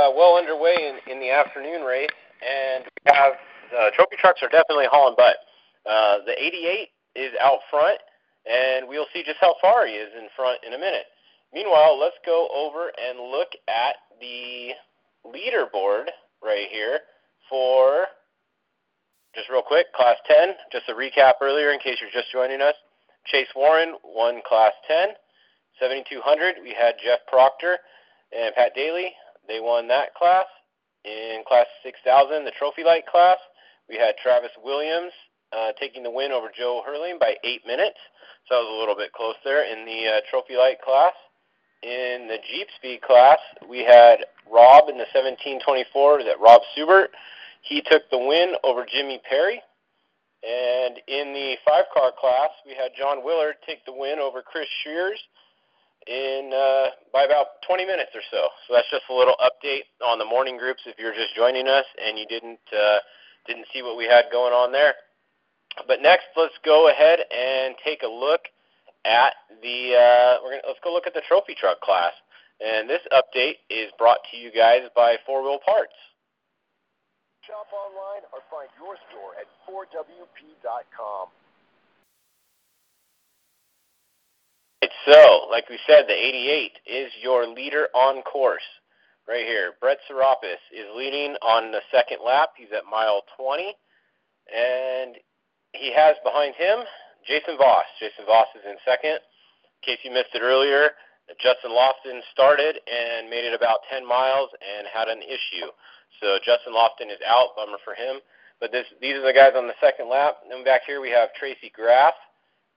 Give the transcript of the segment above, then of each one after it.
Uh, well underway in, in the afternoon race, and we have uh, trophy trucks are definitely hauling butt. Uh, the 88 is out front and we'll see just how far he is in front in a minute. Meanwhile, let's go over and look at the leaderboard right here for just real quick, Class 10. Just a recap earlier in case you're just joining us. Chase Warren won Class 10. 7200, we had Jeff Proctor and Pat Daly. They won that class. In Class 6000, the Trophy Light class, we had Travis Williams uh, taking the win over Joe Hurling by eight minutes. So that was a little bit close there in the uh, Trophy Light class. In the Jeep Speed class, we had Rob in the 1724, that Rob Subert. He took the win over Jimmy Perry. And in the five car class, we had John Willard take the win over Chris Shears in uh, by about 20 minutes or so. So that's just a little update on the morning groups if you're just joining us and you didn't uh, didn't see what we had going on there. But next, let's go ahead and take a look at the. Uh, we're gonna, let's go look at the trophy truck class. And this update is brought to you guys by Four Wheel Parts. Shop online or find your store at 4WP.com. It's so, like we said, the 88 is your leader on course right here. Brett Serapis is leading on the second lap. He's at mile 20. And he has behind him Jason Voss. Jason Voss is in second. In case you missed it earlier, Justin Lofton started and made it about 10 miles and had an issue. So Justin Lofton is out. Bummer for him. But this, these are the guys on the second lap. And then back here we have Tracy Graff.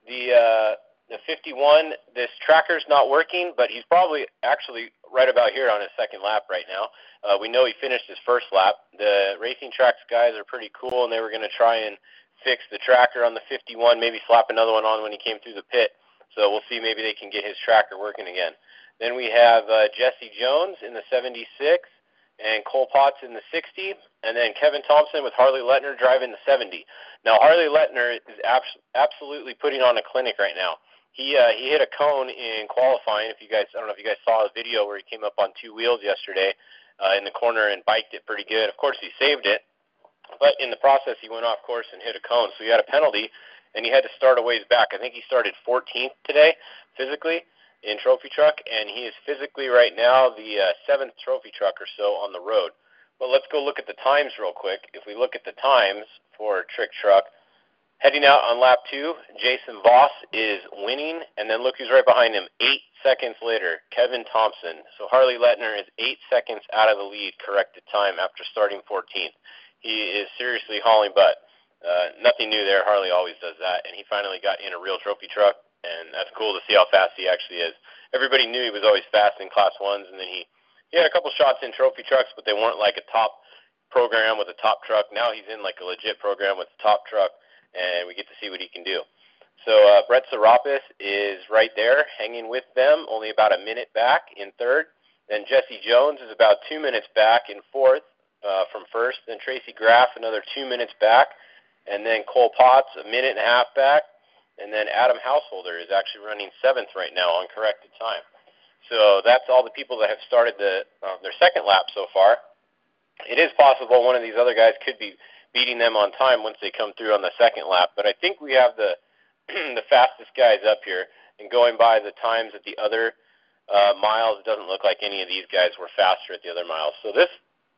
The uh, the 51. This tracker's not working, but he's probably actually right about here on his second lap right now. Uh, we know he finished his first lap. The Racing Tracks guys are pretty cool, and they were going to try and fix the tracker on the 51, maybe slap another one on when he came through the pit. So we'll see. Maybe they can get his tracker working again. Then we have uh, Jesse Jones in the 76 and Cole Potts in the 60, and then Kevin Thompson with Harley Letner driving the 70. Now Harley Letner is abs- absolutely putting on a clinic right now. He uh, he hit a cone in qualifying. If you guys, I don't know if you guys saw the video where he came up on two wheels yesterday uh, in the corner and biked it pretty good. Of course, he saved it, but in the process, he went off course and hit a cone, so he had a penalty, and he had to start a ways back. I think he started 14th today physically in trophy truck, and he is physically right now the uh, seventh trophy truck or so on the road. But let's go look at the times real quick. If we look at the times for trick truck, heading out on lap two, Jason Voss is winning, and then look who's right behind him. Eight seconds later, Kevin Thompson. So Harley Letner is eight seconds out of the lead, corrected time after starting 14th he is seriously hauling butt. Uh, nothing new there. Harley always does that, and he finally got in a real trophy truck, and that's cool to see how fast he actually is. Everybody knew he was always fast in class ones, and then he he had a couple shots in trophy trucks, but they weren't like a top program with a top truck. Now he's in like a legit program with a top truck, and we get to see what he can do. So uh, Brett Serapis is right there, hanging with them, only about a minute back in third. Then Jesse Jones is about two minutes back in fourth uh, from first. Then Tracy Graff another two minutes back, and then Cole Potts a minute and a half back, and then Adam Householder is actually running seventh right now on corrected time. So that's all the people that have started the uh, their second lap so far. It is possible one of these other guys could be beating them on time once they come through on the second lap, but I think we have the the fastest guys up here. And going by the times at the other uh, miles, it doesn't look like any of these guys were faster at the other miles. So this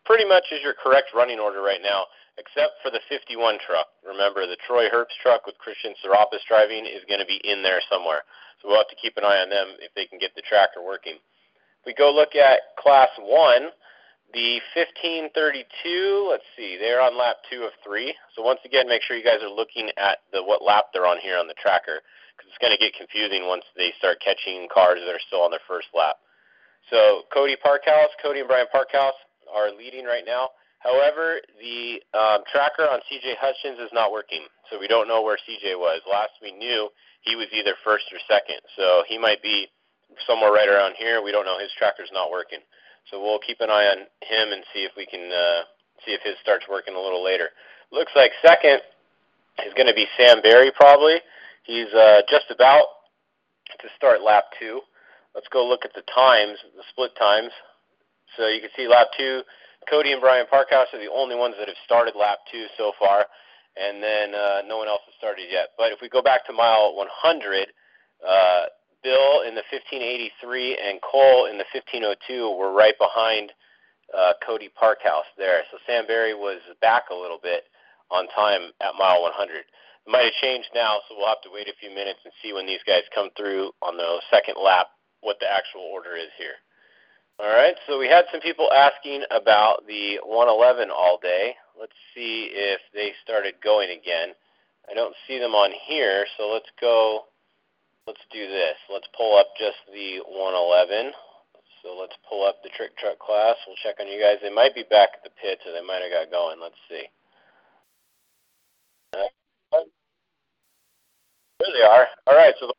pretty much is your correct running order right now, except for the 51 truck. Remember, the Troy Herbst truck with Christian Serapis driving is going to be in there somewhere. So we'll have to keep an eye on them if they can get the tracker working. If we go look at Class 1, the 1532, let's see, they're on lap 2 of 3. So once again, make sure you guys are looking at the what lap they're on here on the tracker because it's going to get confusing once they start catching cars that are still on their first lap. So Cody Parkhouse, Cody and Brian Parkhouse are leading right now. However, the um, tracker on CJ Hutchins is not working, so we don't know where CJ was. Last we knew, he was either first or second, so he might be somewhere right around here. We don't know. His tracker's not working, so we'll keep an eye on him and see if we can uh, see if his starts working a little later. Looks like second is going to be Sam Barry probably. He's uh, just about to start lap two. Let's go look at the times, the split times. So you can see lap two, Cody and Brian Parkhouse are the only ones that have started lap two so far, and then uh, no one else has started yet. But if we go back to mile 100, uh, Bill in the 1583 and Cole in the 1502 were right behind uh, Cody Parkhouse there. So Sam Barry was back a little bit on time at mile 100. It might have changed now, so we'll have to wait a few minutes and see when these guys come through on the second lap what the actual order is here. All right, so we had some people asking about the 111 all day. Let's see if they started going again. I don't see them on here, so let's go. Let's do this. Let's pull up just the 111. So let's pull up the trick truck class. We'll check on you guys. They might be back at the pits, or they might have got going. Let's see. Uh, there they are. All right, so the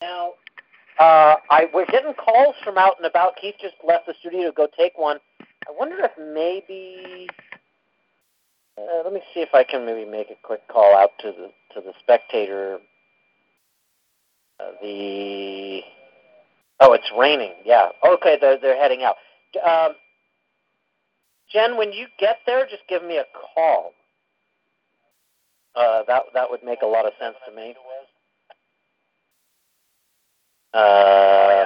Now, uh, I we're getting calls from out and about. Keith just left the studio to go take one. I wonder if maybe. Uh, let me see if I can maybe make a quick call out to the to the spectator. Uh, the oh, it's raining. Yeah. Okay, they're they're heading out. Um, Jen, when you get there, just give me a call. Uh, that that would make a lot of sense to me. Uh,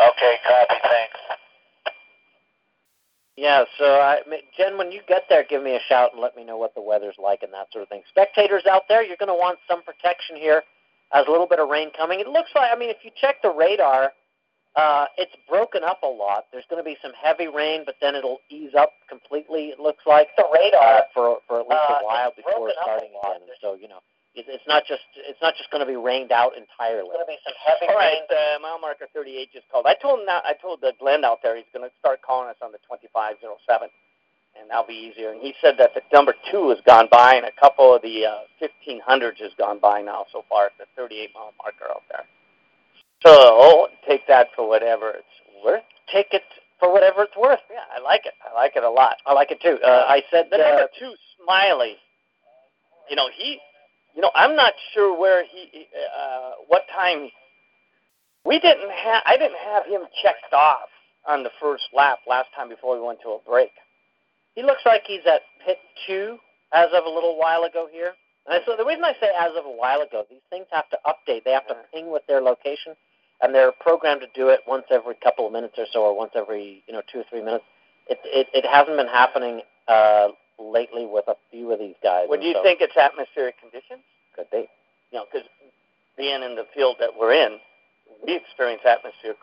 Okay, copy. Thanks. Yeah, so I, Jen, when you get there, give me a shout and let me know what the weather's like and that sort of thing. Spectators out there, you're going to want some protection here as a little bit of rain coming. It looks like, I mean, if you check the radar, uh, it's broken up a lot. There's going to be some heavy rain, but then it'll ease up completely. It looks like the radar uh, for for at least uh, a while before starting again. And so you know, it, it's not just it's not just going to be rained out entirely. There's going to be some heavy All right, rain. uh, mile marker 38 just called. I told him that, I told uh, Glenn out there he's going to start calling us on the 2507, and that'll be easier. And he said that the number two has gone by, and a couple of the uh, 1500s has gone by now so far at the 38 mile marker out there. So take that for whatever it's worth. Take it for whatever it's worth. Yeah, I like it. I like it a lot. I like it too. Uh, I said the uh, number two, Smiley. You know he. You know I'm not sure where he. Uh, what time. We didn't have. I didn't have him checked off on the first lap last time before we went to a break. He looks like he's at pit two as of a little while ago here. And so the reason I say as of a while ago, these things have to update. They have to ping with their location, and they're programmed to do it once every couple of minutes or so, or once every you know two or three minutes. It it, it hasn't been happening uh, lately with a few of these guys. Would you so think it's atmospheric conditions? could be? You know, because being in the field that we're in, we experience atmospheric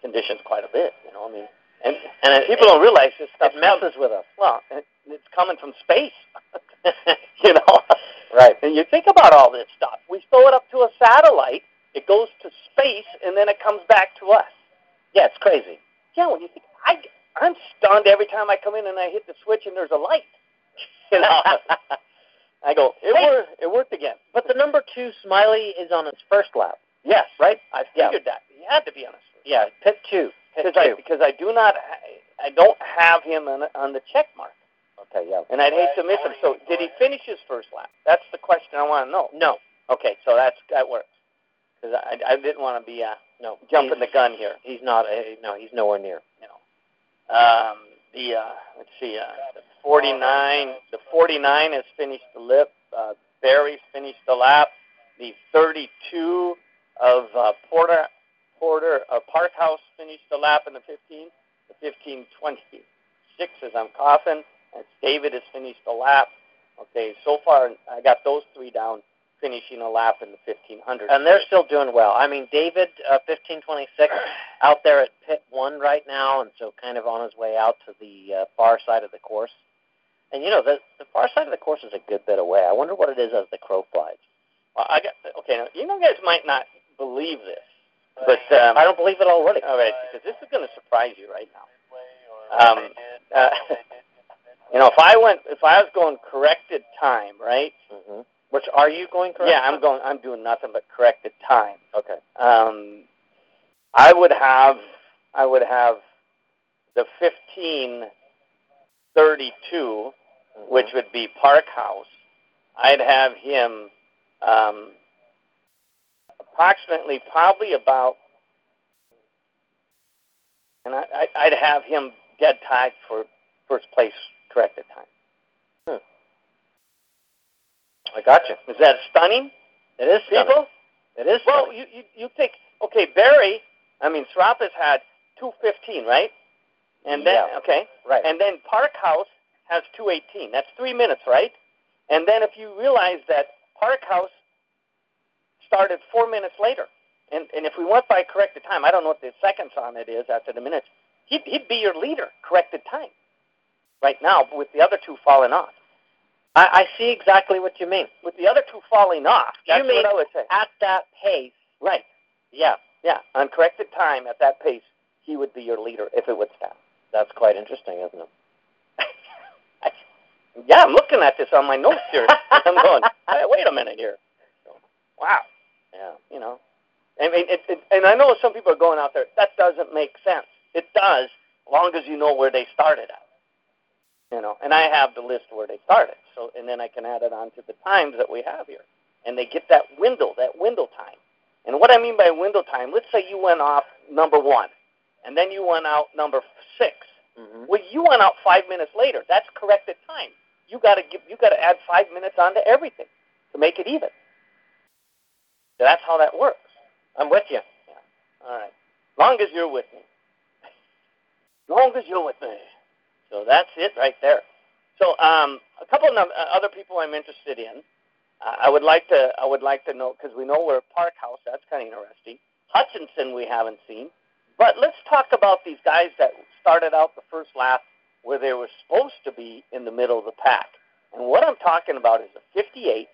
conditions quite a bit. You know, I mean, and And it, people don't realize this stuff it messes with us. Well, it, it's coming from space. you know, Right. and you think about all this stuff. We throw it up to a satellite, it goes to space, and then it comes back to us. Yeah, it's crazy. Yeah, when you think, I, I'm stunned every time I come in and I hit the switch and there's a light. You know, I go, it Wait. worked. It worked again. but the number two Smiley is on his first lap. Yes, Right? I Yeah. figured that. He had to be on his first. Yeah, pit two. Pit Because I, two. because I do not, I don't have him on, on the check mark, Okay, yeah. and I'd hate to miss him. So, did he finish his first lap? That's the question I want to know. No, Okay, so that's that works. Because I, I didn't want to be uh, no. jumping the gun here. He's not. Uh, no, he's nowhere near. You know, um, the uh, let's see, uh, the 49, the 49 has finished the lip. Uh, Barry's finished the lap. The 32 of uh, Porter Porter uh, Parkhouse finished the lap in the 15. The 15:26 as I'm coughing. And David has finished the lap. Okay, so far I got those three down, finishing a lap in the 1500. And they're still doing well. I mean, David, uh, 1526, out there at pit one right now, and so kind of on his way out to the uh, far side of the course. And you know, the the far side of the course is a good bit away. I wonder what it is as the crow flies. Well, I got okay. Now, you know, guys might not believe this, but um, I don't believe it already. all right, because this is going to surprise you right now. Um, uh, you know, if I went, if I was going corrected time, right? hmm Which are you going correct? Yeah, I'm going. I'm doing nothing but corrected time. Okay. Um, I would have, I would have the fifteen thirty-two, Mhm. which would be Park House. I'd have him um, approximately, probably about, and I, I, I'd have him dead tied for first place corrected time. I got you. Is that stunning, It is stunning. people? It is. Well, stunning. you, you you think okay, Barry. I mean, Serapis had two fifteen, right? And then Yeah. okay, right. and then Parkhouse has two eighteen. That's three minutes, right? And then if you realize that Parkhouse started four minutes later, and and if we went by corrected time, I don't know what the seconds on it is after the minutes. He'd he'd be your leader, corrected time, right now. With the other two falling off, I, I see exactly what you mean. with the other two falling off, You that's mean what I would say. At that pace, Right. yeah, Yeah, on corrected time at that pace, he would be your leader if it would stop. that's quite interesting, isn't it? I, yeah, I'm looking at this on my notes here. I'm going, hey, wait a minute here. Wow. Yeah. You know, I mean, it, it, and I know some people are going out there. That doesn't make sense. It does, as long as you know where they started at. You know, and I have the list where they started. So, and then I can add it on to the times that we have here, and they get that window, that window time. And what I mean by window time, let's say you went off number one, and then you went out number six. Mm-hmm. Well, you went out five minutes later. That's corrected time. You got to give. You got to add five minutes onto everything to make it even. So that's how that works. I'm with you. All right. Long as you're with me. Long as you're with me. So that's it right there. So um, a couple of uh, other people I'm interested in. Uh, I would like to. I would like to know because we know we're at Parkhouse. That's kind of interesting. Hutchinson we haven't seen, but let's talk about these guys that started out the first lap where they were supposed to be in the middle of the pack. And what I'm talking about is the 58,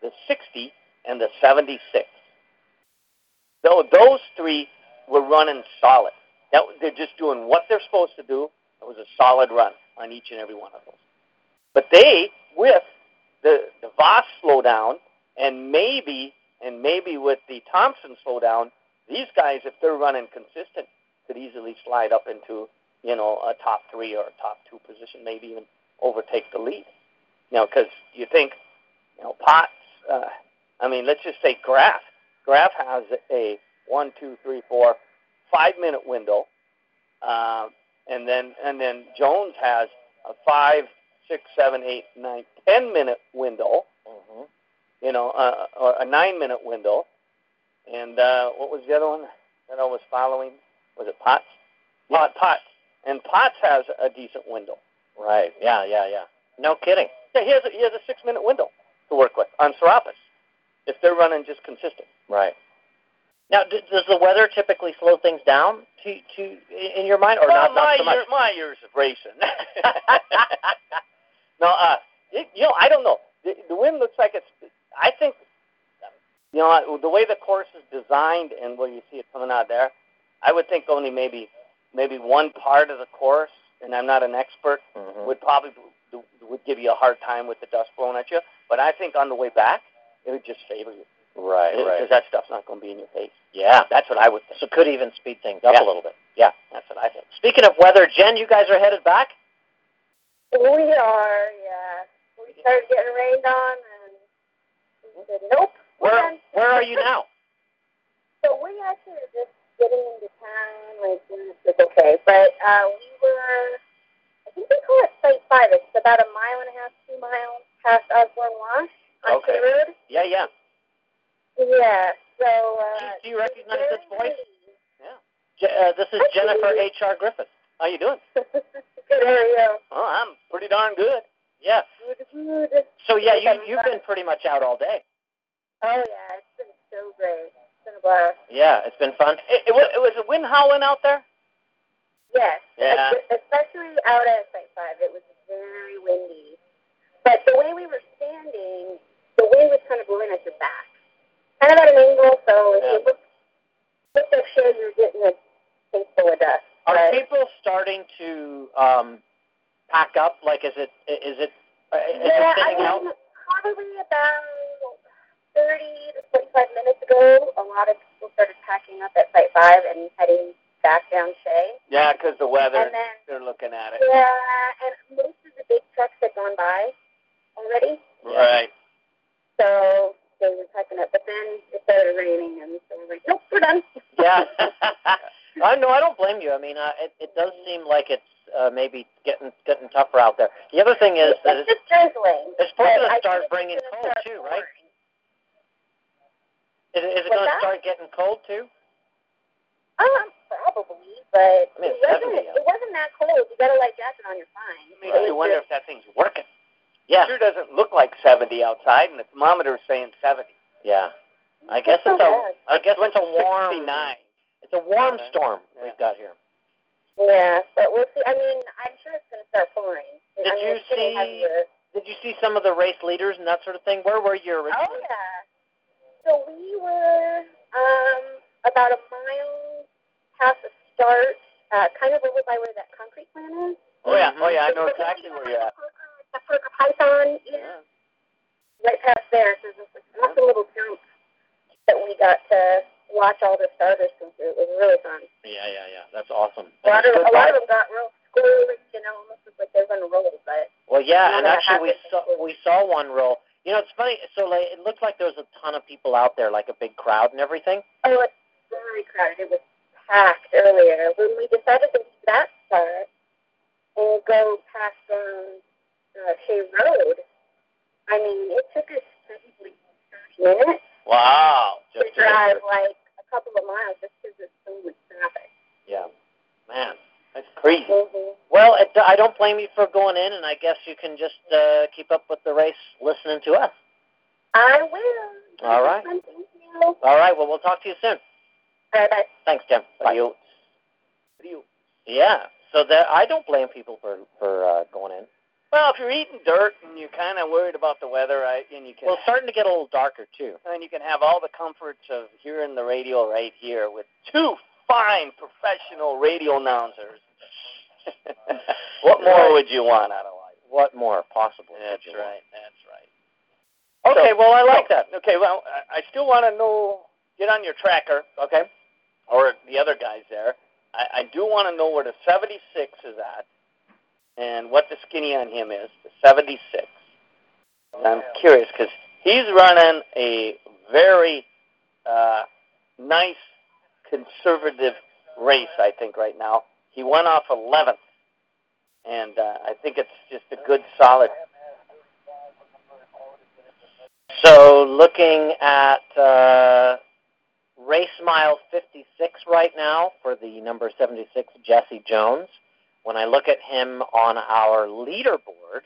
the 60, and the 76. So those three were running solid. That, they're just doing what they're supposed to do. It was a solid run on each and every one of those. But they, with the, the Voss slowdown, and maybe and maybe with the Thompson slowdown, these guys, if they're running consistent, could easily slide up into you know a top three or a top two position, maybe even overtake the lead. You know, because you think, you know, Potts. Uh, I mean, let's just say Graff. Graff has a one, two, three, four, five minute window Uh, and then and then Jones has a five, six, seven, eight, nine, ten minute window. Mm-hmm. You know, uh, or a nine minute window. And uh, what was the other one that I was following? Was it Potts? Pot, Potts. And Potts has a decent window. Right. Yeah. Yeah. Yeah. No kidding. Yeah, he has a, he has a six minute window to work with on Serapis if they're running just consistent. Right. Now, d- does the weather typically slow things down to to in your mind, or well, not, not my so much? year, my years of racing. no, uh, it, you know, I don't know. The, the wind looks like it's. I think, you know, the way the course is designed and where you see it coming out there, I would think only maybe maybe one part of the course, and I'm not an expert, Mhm. would probably would give you a hard time with the dust blowing at you. But I think on the way back, it would just favor you Right. because Right. that stuff's not going to be in your face. Yeah. That's what I would think. So could even speed things up Yeah. a little bit. Yeah. That's what I think. Speaking of weather, Jen, you guys are headed back. We are, yeah. We started getting rained on, and we said, nope, Where. Where are you now? So we actually are just getting into town, like, when it's okay. But uh, we were, I think they call it Site 5. It's about a mile and a half, two miles past Osborne Wash on Okay. K Road. Yeah. Yeah. Yeah, so... Uh, Do you recognize this voice? Yeah. Je- uh, this is Jennifer H.R. Griffith. How you doing? Good, how are you? Oh, I'm pretty darn good. Yeah. Good, good. So yeah, you you've been pretty much out all day. Oh, yeah, it's been so great. It's been a blast. Yeah, it's been fun. It, it, was, it was a wind howling out there. Yes, Yeah. especially out at Site 5. It was very windy. But the way we were standing, the wind was kind of blowing at your back. Kind of at an angle, so if Yeah. you look, looked up here, you're getting a face full of dust. Are But- people starting to um pack up? Like, is it is it uh, is yeah, it I thinning out? mean, probably about 30 to 45 minutes ago, a lot of people started packing up at Site 5 and heading back down Shea. Yeah, 'cause the weather. And then They're looking at it. Yeah, and most of the big trucks had gone by already, Right. so they were packing up. But then it started raining, and so we're like, nope, we're done. Yeah. I no, I don't blame you. I mean, uh, it it does seem like it's uh, maybe getting getting tougher out there. The other thing is that it's it's, just drizzling. it's supposed to start bringing cold start too, right? pouring. Is, it going to start getting cold too? Um, probably, but I mean, it wasn't. It wasn't that cold. You got a light jacket on, you're fine. Makes you wonder if that thing's working. Yeah. Sure doesn't look like 70 outside, and the thermometer is saying 70. Yeah. I guess That's it's a not bad. I guess Went it's a warm 69. it's a warm Yeah. storm Yeah. we've got here. Yeah, but we'll see. I mean, I'm sure it's going to start pouring. Did I mean, you see- heavier. Did you see some of the race leaders and that sort of thing? Where were you Oh yeah. So we were um, about a mile past the start, uh, kind of over by where that concrete plant is. Oh, yeah. Oh, yeah. I know exactly where you're at. The Parker Python is Yeah. right past there. So there's this awesome little jump that we got to watch all the starters come through. It was really fun. Yeah, yeah, yeah. That's awesome. A lot of a lot of them got real squirrely, you know, almost like they were going to roll, but Well, yeah, and actually we saw we saw one roll. You know, it's funny. So like, it looked like there was a ton of people out there, like a big crowd and everything. Oh, it's very crowded. It was packed earlier. When we decided to leave that start and go past um, uh, Shea Road, I mean, it took us probably 30 minutes Wow. to Just drive like a couple of miles just because there's so much traffic. Yeah, man. That's crazy. Mm-hmm. Well, it, I don't blame you for going in, and I guess you can just uh, keep up with the race listening to us. I will. All right. Thank you. All right. Well, we'll talk to you soon. All right, bye. Thanks, Jim. Bye. Adios. Adios. Yeah. So that I don't blame people for for uh, going in. Well, if you're eating dirt and you're kind of worried about the weather, right, and you can Well, it's starting to get a little darker too. and you can have all the comforts of hearing the radio right here with two fine professional radio announcers. what more would you want out of life? What more possible? That's you want? right. That's right. Okay. So- well, I like that. Okay. Well, I, I still want to know. Get on your tracker, Okay. or the other guys there. I, I do want to know where the 76 is at, and what the skinny on him is. The 76. And I'm curious because he's running a very uh, nice conservative race, I think, right now. he went off 11th, and uh, I think it's just a good solid. So looking at uh, race mile 56 right now for the number 76 Jesse Jones. When I look at him on our leaderboard,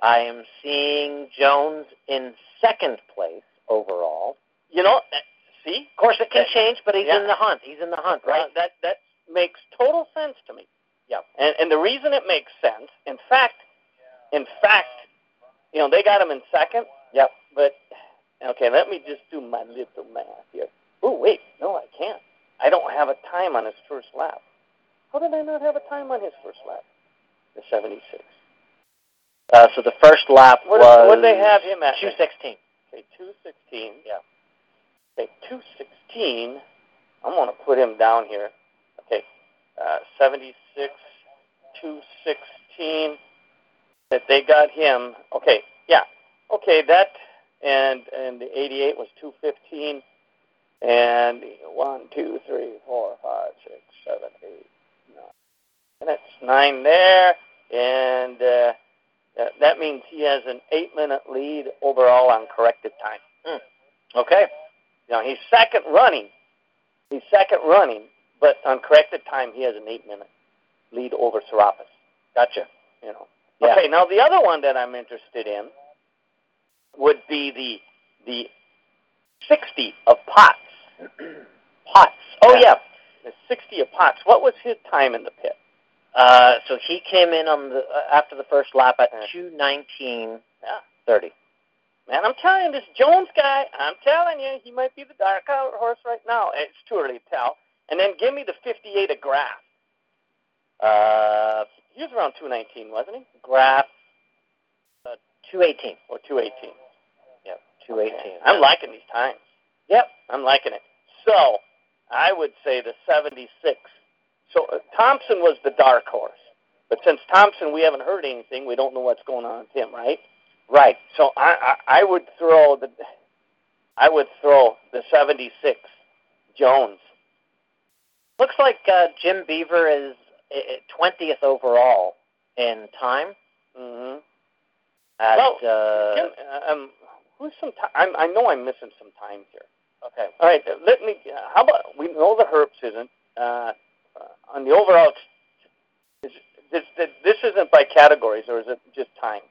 I am seeing Jones in second place overall. You know, uh, see, Of course, it can change, but he's Yeah. in the hunt. He's in the hunt, right? Uh, that that makes total sense to me. Yeah. And and the reason it makes sense, in fact, in fact, you know, they got him in second. Yep. But okay, let me just do my little math here. Oh wait, no, I can't. I don't have a time on his first lap. How did I not have a time on his first lap? The seventy-six. Uh, so the first lap What was what did they have him at? 216. Okay, two sixteen. Yeah. Okay, two sixteen. I'm gonna put him down here. Okay, uh, seventy six, two sixteen. That they got him. Okay, yeah. Okay, that and and the eighty eight was two fifteen. And one, two, three, four, five, six, seven, eight. And that's nine there. And uh, that, that means he has an eight minute lead overall on corrected time. Okay. Now he's second running. He's second running, but on corrected time he has an eight minute lead over Serapis. Gotcha. You know. Yeah. Okay, now the other one that I'm interested in would be the the sixty of Potts. Potts. Oh, Yeah. yeah. The sixty of Potts. What was his time in the pit? Uh, so he came in on the uh, after the first lap at Yeah. 219.30. Yeah. Man, I'm telling you, this Jones guy, I'm telling you, he might be the dark horse right now. It's too early to tell. And then give me the 58 of Graff. Uh, He was around 219, wasn't he? Graff uh, 218. Or 218. Yep, 218. I'm liking these times. Yep. I'm liking it. So, I would say the 76. So, uh, Thompson was the dark horse. But since Thompson, we haven't heard anything, we don't know what's going on with him, right? Right. So I, I, I would throw the, I would throw the 76 Jones. Looks like uh, Jim Beaver is 20th overall in time. Mm-hmm. At, Well, uh, Jim, um, who's some time? I'm, I know I'm missing some time here. okay. All right, let me. How about we know the Herbst isn't uh, on the overall? Is, this, this isn't by categories, or is it just times?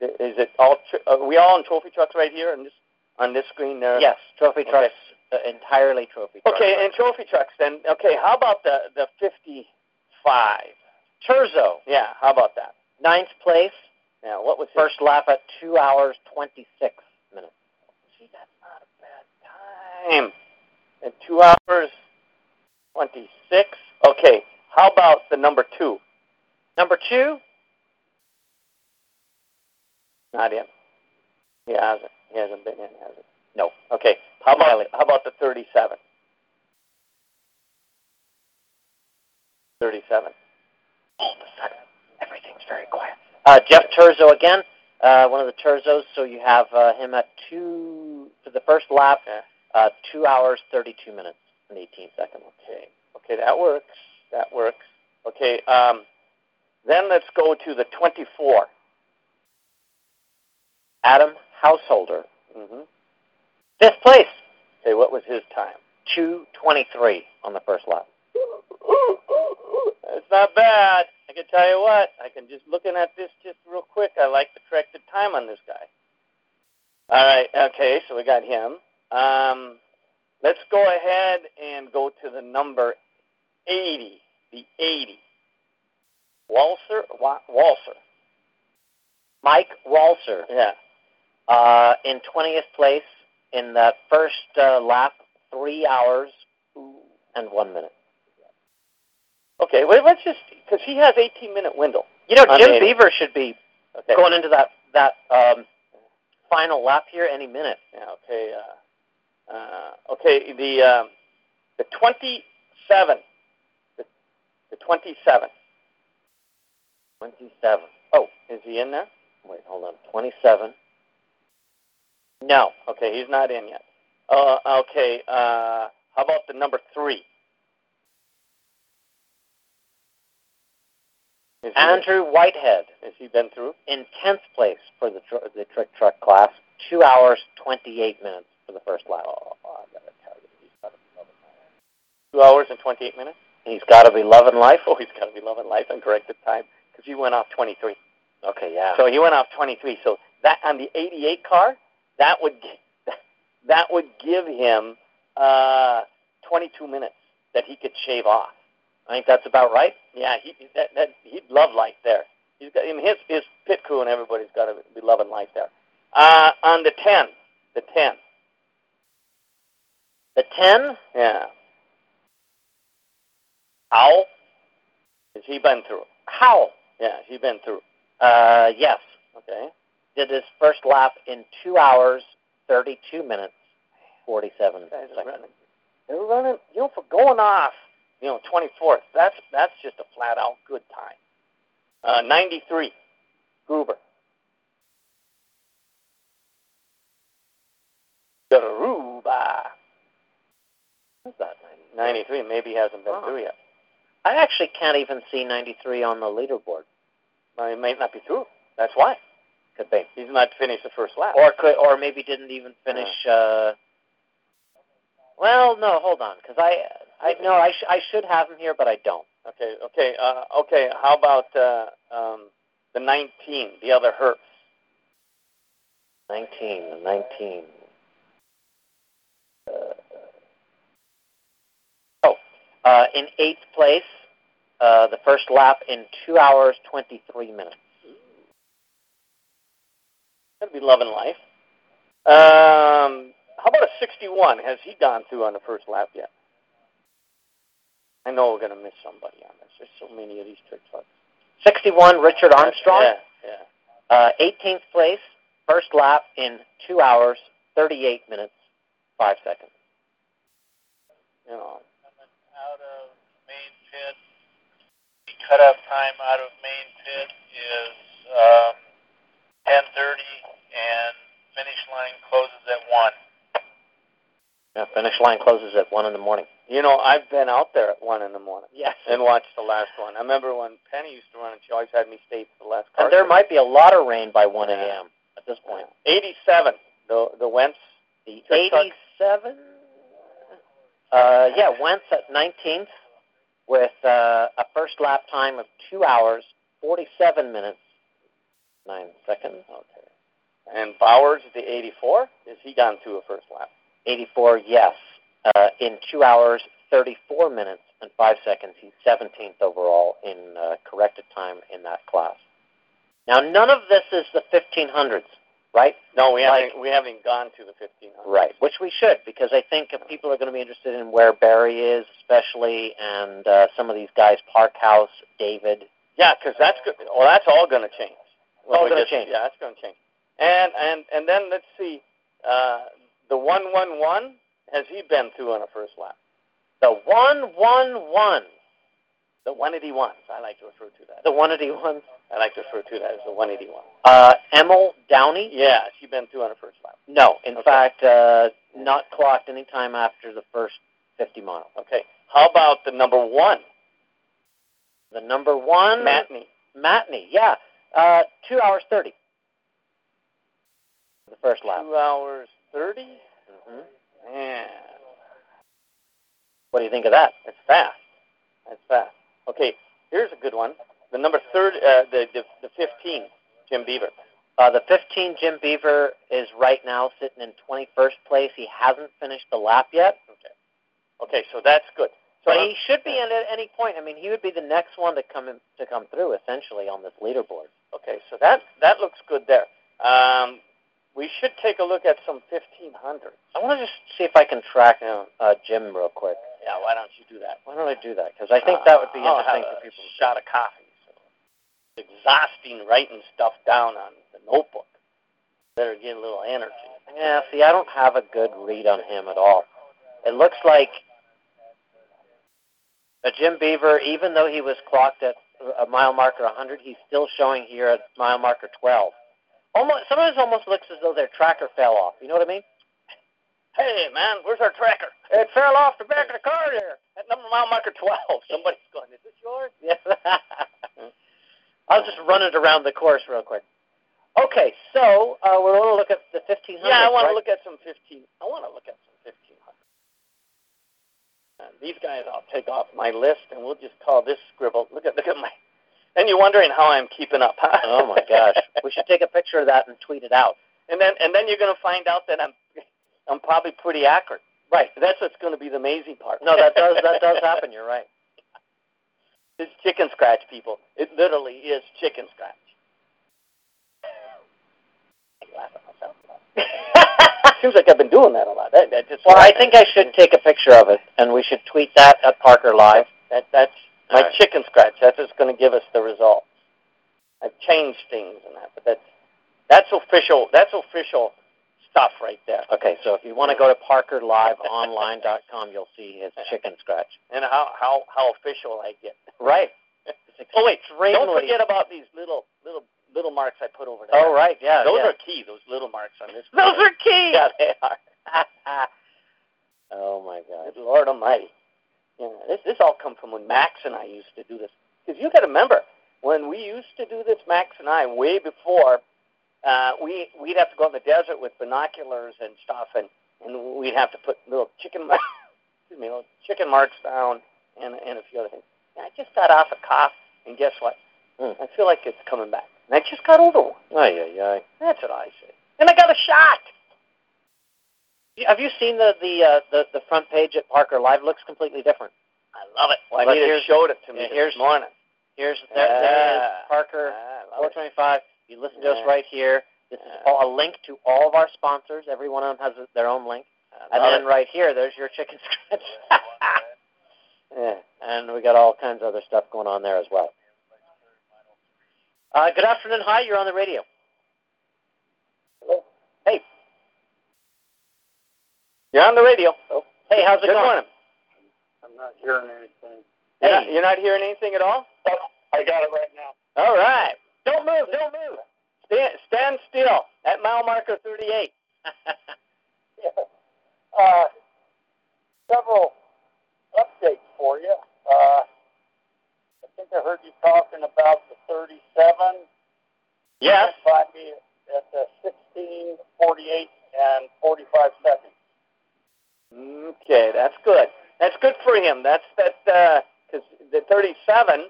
Is it all? Are we all on trophy trucks right here on this on this screen there? Yes, trophy Okay. trucks, uh, entirely trophy trucks. Okay, and trophy trucks then. Okay, how about the the 55? Terzo, Yeah, how about that? ninth place, Yeah, what was his- first lap at 2 hours 26 minutes. See, that's not a bad time. And two hours, 26. Okay, how about the number two? Number two, Not in. He hasn't. He hasn't been in, has he? No. Okay. How about how about the 37? 37. all of a sudden, everything's very quiet. Uh, Jeff Terzo again, uh, one of the Terzos. So you have uh, him at two for the first lap, Yeah. uh, two hours thirty-two minutes and eighteen seconds. Okay. Okay, that works. That works. Okay. Um, then let's go to the 24. Adam Householder, Mm-hmm. fifth place, Okay, what was his time? two twenty-three on the first lap. It's not bad. I can tell you what. I can just looking at this just real quick. I like the corrected time on this guy. All right. Okay. So we got him. Um, let's go ahead and go to the number eighty. The eighty. Walser. Wa- Walser. Mike Walser Yeah. uh, in twentieth place in that first uh, lap, three hours and one minute. Okay. Well, let's just because he has eighteen minute window. You know, Jim Beaver should be Okay. going into that that um, final lap here any minute. Yeah, okay. Uh, uh, okay, the um, the twenty seven, the the twenty seven. Twenty-seven. Oh, is he in there? Wait, hold on. Twenty-seven. No. Okay, he's not in yet. Uh, okay. Uh, how about the number three? Is Andrew Whitehead has he been through? in 10th place for the, tr- the trick truck class, 2 hours, 28 minutes for the first lap. Oh, I gotta tell you, he's got to be loving life. Two hours and 28 minutes? He's got to be loving life. Oh, he's got to be loving life and corrected time because he went off 23. Okay, yeah. So he went off 23. So that on the 88 car, that would that would give him uh, 22 minutes that he could shave off. I think that's about right. Yeah, he that, that he'd love life there. He's got I mean, his his pit crew and everybody's got to be loving life there. Uh, on the 10, the 10, The 10, yeah. Owl, has he been through? How? Yeah, has he been through? Uh, yes. Okay. Did his first lap in 2 hours, 32 minutes, 47 Guys are seconds. running. They're running, you know, for going off, you know, 24th. That's that's just a flat out good time. Uh, 93, Gruber. Garuba. What's that? 93, maybe he hasn't been Oh. through yet. I actually can't even see 93 on the leaderboard. Well, he may not be through. That's why. Could be. He's not finished the first lap. Or could, or maybe didn't even finish. Uh, well, no, hold on, because I, I no, I, sh- I should have him here, but I don't. Okay, okay, uh, okay. How about uh, um, the 19, the other Herbst? 19, 19. Uh, oh, uh, in eighth place, uh, the first lap in two hours twenty three minutes. That'd be loving life. Um, how about a 61? Has he gone through on the first lap yet? I know we're going to miss somebody on this. There's so many of these trick trucks. Sixty one, Richard Armstrong. Yeah, yeah. Uh, 18th place, first lap in two hours thirty eight minutes five seconds. You know, out of main pit. The cutoff time out of main pit is um, 10:30, and finish line closes at one. Yeah, finish line closes at one in the morning. you know, I've been out there at one in the morning Yes. and watched the last one. I remember when Penny used to run, and she always had me stay for the last car. And there chase. might be a lot of rain by 1 Yeah. a.m. at this point. 87, the the Wentz. The 87? Uh, yeah, Wentz at 19th with uh, a first lap time of 2 hours, 47 minutes, 9 seconds. Okay. And Bowers, the 84, is he gone through a first lap? 84, yes. Uh, in 2 hours, 34 minutes, and 5 seconds. He's 17th overall in uh, corrected time in that class. Now, none of this is the 1500s, right? No, we Like- haven't we haven't gone to the 1500. Right, which we should, because I think if people are going to be interested in where Barry is, especially, and uh, some of these guys, Parkhouse, David. Yeah, because that's good. Well, that's all going to change. All gonna change. Yeah, that's going to change. And and and then let's see, uh, the one one one has he been through on a first lap? The 111, The 181s. I like to refer to that. the 181, I like to refer to that as the 181. uh, Emil Downey? Yeah, she been through on a first lap. No, in Okay. fact, uh, not clocked any time after the first 50 miles. Okay. How about the number one, The number one, Matney? Matney, yeah, uh, 2 hours 30. The first lap. Two hours thirty. hmm Man, What do you think of that? that's fast. That's fast. Okay, here's a good one. The number third, uh, the, the the 15, Jim Beaver. Uh, the 15, Jim Beaver, is right now sitting in 21st place. He hasn't finished the lap yet, Okay. Okay, so that's good. So but he should be in at any point. I mean, he would be the next one to come in, to come through, essentially, on this leaderboard. okay, so that that looks good there. Um, we should take a look at some 1500. I want to just see if I can track Yeah. uh, Jim real quick. Yeah, why don't you do that? Why don't I do that? Because I think that would be Uh, I'll interesting have for a people. to shot of coffee. Exhausting writing stuff down on the notebook. Better get a little energy. Yeah, see, I don't have a good read on him at all. It looks like a Jim Beaver, even though he was clocked at a mile marker 100, he's still showing here at mile marker 12. Almost, sometimes almost looks as though their tracker fell off. You know what I mean? Hey, man, where's our tracker? It fell off the back of the car there. At number mile marker 12. Somebody's going, is this yours? Yes. I'll just run it around the course real quick. Okay, so uh, we're going to look at the 1500. Yeah, I want right? to look at some 15. I want to look at some 1500. And these guys I'll take off my list, and we'll just call this scribble. Look at look at my. And you're wondering how I'm keeping up, huh? Oh my gosh, we should take a picture of that and tweet it out. and then and then you're going to find out that I'm I'm probably pretty accurate. Right. That's what's going to be the amazing part. No, that does that does happen. You're right. It's chicken scratch, people. It literally is chicken scratch. I laugh myself. Seems like I've been doing that a lot. That, that just Well, I think I should take a picture of it, and we should tweet that at Parker Live. that that's my right. chicken scratch. That's what's going to give us the results. I've changed things and that, but that's that's official. That's official stuff right there. Okay, so if you want to go to ParkerLiveOnline.com, you'll see his chicken scratch. And how how how official I get. Right. Oh wait, don't forget about these little little little marks I put over there. Oh right, yeah. Those yeah. are key. Those little marks on this. Those are key. Yeah, they are. oh my God. Lord Almighty. Yeah, this this all come from when Max and I used to do this. Because you got to remember when we used to do this, Max and I, way before, uh, we we'd have to go in the desert with binoculars and stuff, and and we'd have to put little chicken mar- excuse me, little chicken marks down, and and a few other things. And I just got off a cough, and guess what? Hmm. I feel like it's coming back. And I just got over one. Ay, ay, ay. That's what I say. And I got a shot. Have you seen the the uh, the the front page at Parker Live? Looks completely different. I love it. Well, I But need to here's- showed it to me yeah, this here's- morning. Here's there, there is Parker I love it. 425. You listen to us right here. This is all, a link to all of our sponsors. Every one of them has their own link. And then it. right here, there's your chicken scratch. Yeah. and we got all kinds of other stuff going on there as well. Uh, good afternoon. Hi, you're on the radio. Hello. Hey. You're on the radio. Oh, Hey, how's it Good going? morning. I'm not hearing anything. You're, not, you're not hearing anything at all? I got it right now. All right. Don't move. Don't move. Stand, stand still at mile marker 38. Yeah. Uh, several updates for you. Uh, I think I heard you talking about the 37. Yes. Find me at the 16, 48, and 45 seconds. Okay, that's good. That's good for him. That's that because the 37,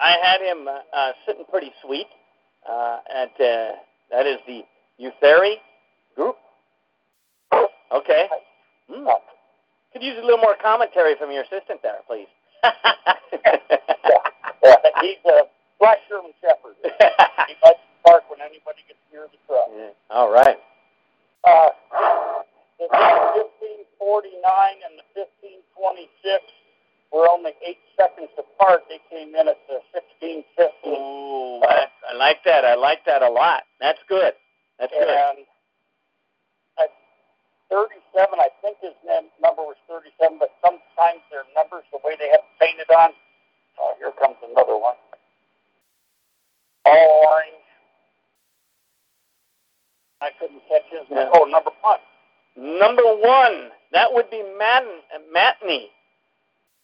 I had him uh, uh, sitting pretty sweet. Uh, at uh, that is the Eutheri group. Okay. Mm. Could use a little more commentary from your assistant there, please. Yeah, he's a black German Shepherd. He likes to bark when anybody gets near the truck. all right. Uh, the 1549 and the 1526 were only eight seconds apart. They came in at the 1650. Ooh, I, I like that. I like that a lot. That's good. That's good. And at 37, I think his name, number was 37, but sometimes their numbers, the way they have painted on, oh, here comes another one. All orange. I couldn't catch his name. Oh, number one. Number one, that would be Madden, Matney.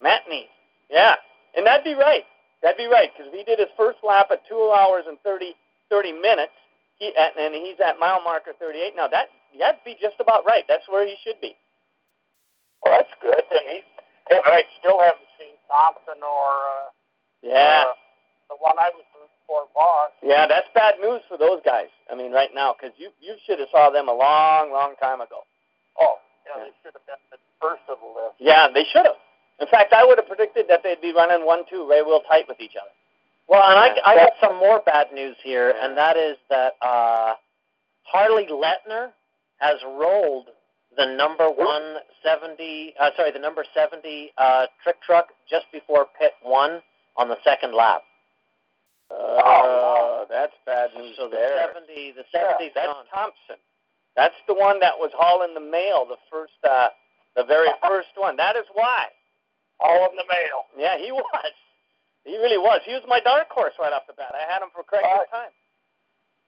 Matney. Yeah. And that'd be right. That'd be right, because if he did his first lap at 2 hours and 30, 30 minutes, he, at, and he's at mile marker 38, now that, that'd be just about right. That's where he should be. Well, that's good. And he's, and I still haven't seen Thompson or uh, Yeah. uh, the one I was rooting for, Voss. Yeah, that's bad news for those guys. I mean, right now, because you, you should have saw them a long, long time ago. Oh, yeah, they should have been the first of the list. Yeah, they should have. In fact, I would have predicted that they'd be running one-two right real tight with each other. Well, and I, Yeah. I got some more bad news here, Yeah. and that is that uh, Harley Letner has rolled the number 170, uh, sorry, the number 70 uh, trick truck just before pit one on the second lap. Oh, that's bad news So the there. 70, the Yeah, 70's that's gone. Thompson. That's the one that was hauling the mail, the first, uh, the very first one. That is why. All in the mail. Yeah, he was. He really was. He was my dark horse right off the bat. I had him for correct Right. time.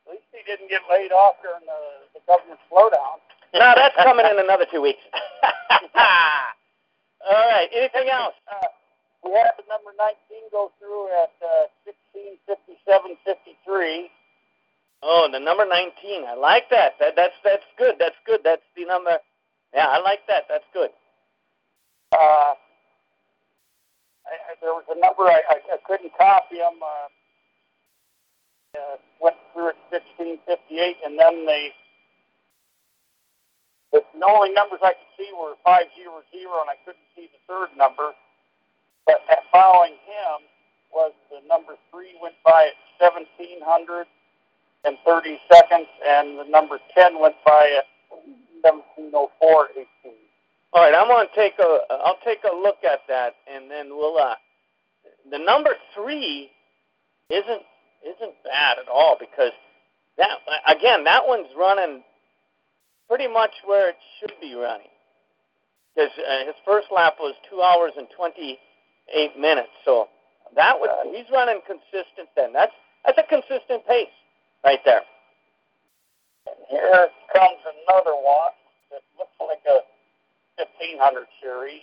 At least he didn't get laid off during the, the government slowdown. No, that's coming in another two weeks. All right. Anything else? Uh, we had the number 19 go through at uh, 57, 53. Oh, the number 19. I like that. That that's that's good. That's good. That's the number. Yeah, I like that. That's good. Uh, I, there was a number I, I, I couldn't copy them. Uh, uh, went through at 1658, and then they the, the only numbers I could see were 500, and I couldn't see the third number. But at following him was the number three went by at 1700 and 30 seconds, and the number 10 went by at 1704 18. All right, I'm going to take a. I'll take a look at that, and then we'll. Uh, the number three isn't isn't bad at all because that again that one's running pretty much where it should be running. Because uh, his first lap was two hours and 28 minutes, so that would he's running consistent. Then that's that's a consistent pace right there. And here comes another one that looks like a 1500 series.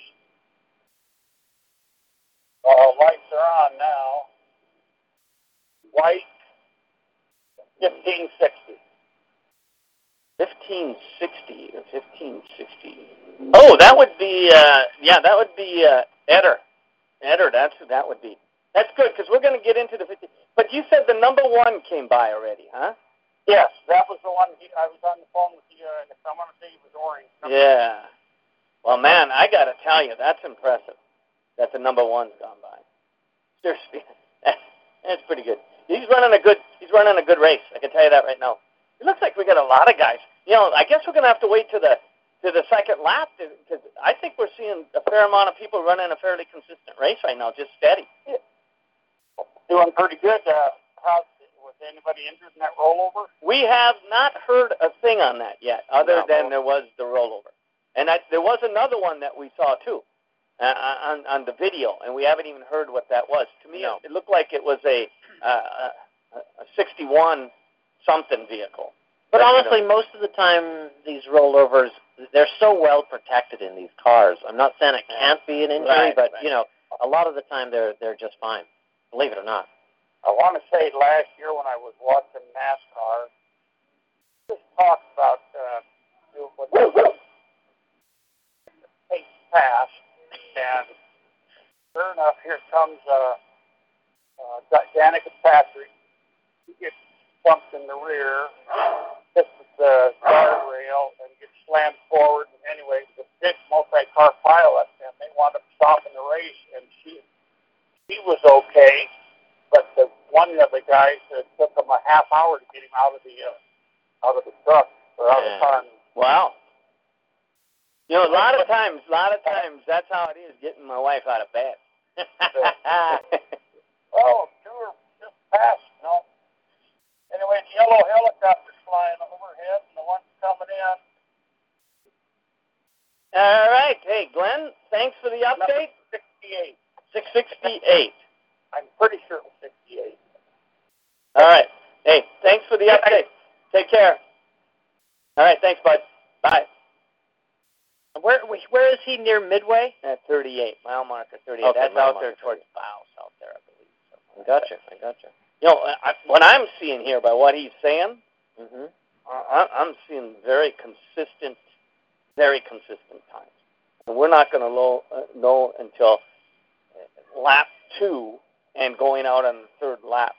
Uh, lights are on now. White, 1560. 1560 or 1560. Oh, that would be uh, yeah, that would be uh, Eder. Eder, that's who that would be. That's good because we're going to get into the 50. But you said the number one came by already, huh? Yes, that was the one. He, I was on the phone with you. Uh, I want to say he was orange. Yeah. Well, man, I got to tell you, that's impressive. That the number one's gone by. Seriously, that's pretty good. He's running a good. He's running a good race. I can tell you that right now. It looks like we got a lot of guys. You know, I guess we're going to have to wait to the to the second lap because I think we're seeing a fair amount of people running a fairly consistent race right now, just steady. Yeah. Doing pretty good. Uh, how was anybody injured in that rollover? We have not heard a thing on that yet, other No. than there was the rollover, and I, there was another one that we saw too uh, on on the video, and we haven't even heard what that was. To me, No. it, it looked like it was a uh, a, a 61 something vehicle. But But, you honestly, most of the time, these rollovers, they're so well protected in these cars. I'm not saying it can't be an injury, Right, but, right. you know, a lot of the time they're they're just fine. Believe it or not. I want to say last year when I was watching NASCAR, just talked about uh, what the pace pass, and sure enough, here comes uh, uh, Danica Patrick. He gets bumped in the rear, hits the guardrail, and gets slammed forward. And anyway, the big multi-car pilot, and they wound up stopping the race, and she she was okay but the one of the guys it took him a half hour to get him out of the uh, out of the truck or out of the car. And Wow. You know, a lot of times, a lot of times, that's how it is getting my wife out of bed. oh, two are just passed, you know. Anyway, the yellow helicopter's flying overhead, and the one's coming in. All right. Hey, Glenn, thanks for the update. Number 68. 668. I'm pretty sure it was 68. All right. Hey, thanks for the update. Take care. All right. Thanks, bud. Bye. Where where is he near Midway? At 38, mile marker 38. Okay, That's out there towards Bouse out there, I believe. I gotcha. I gotcha. You know, I, what I'm seeing here by what he's saying, hmm uh, I- I'm seeing very consistent, very consistent times. And we're not going to know, uh, know until uh, lap two and going out on the third lap.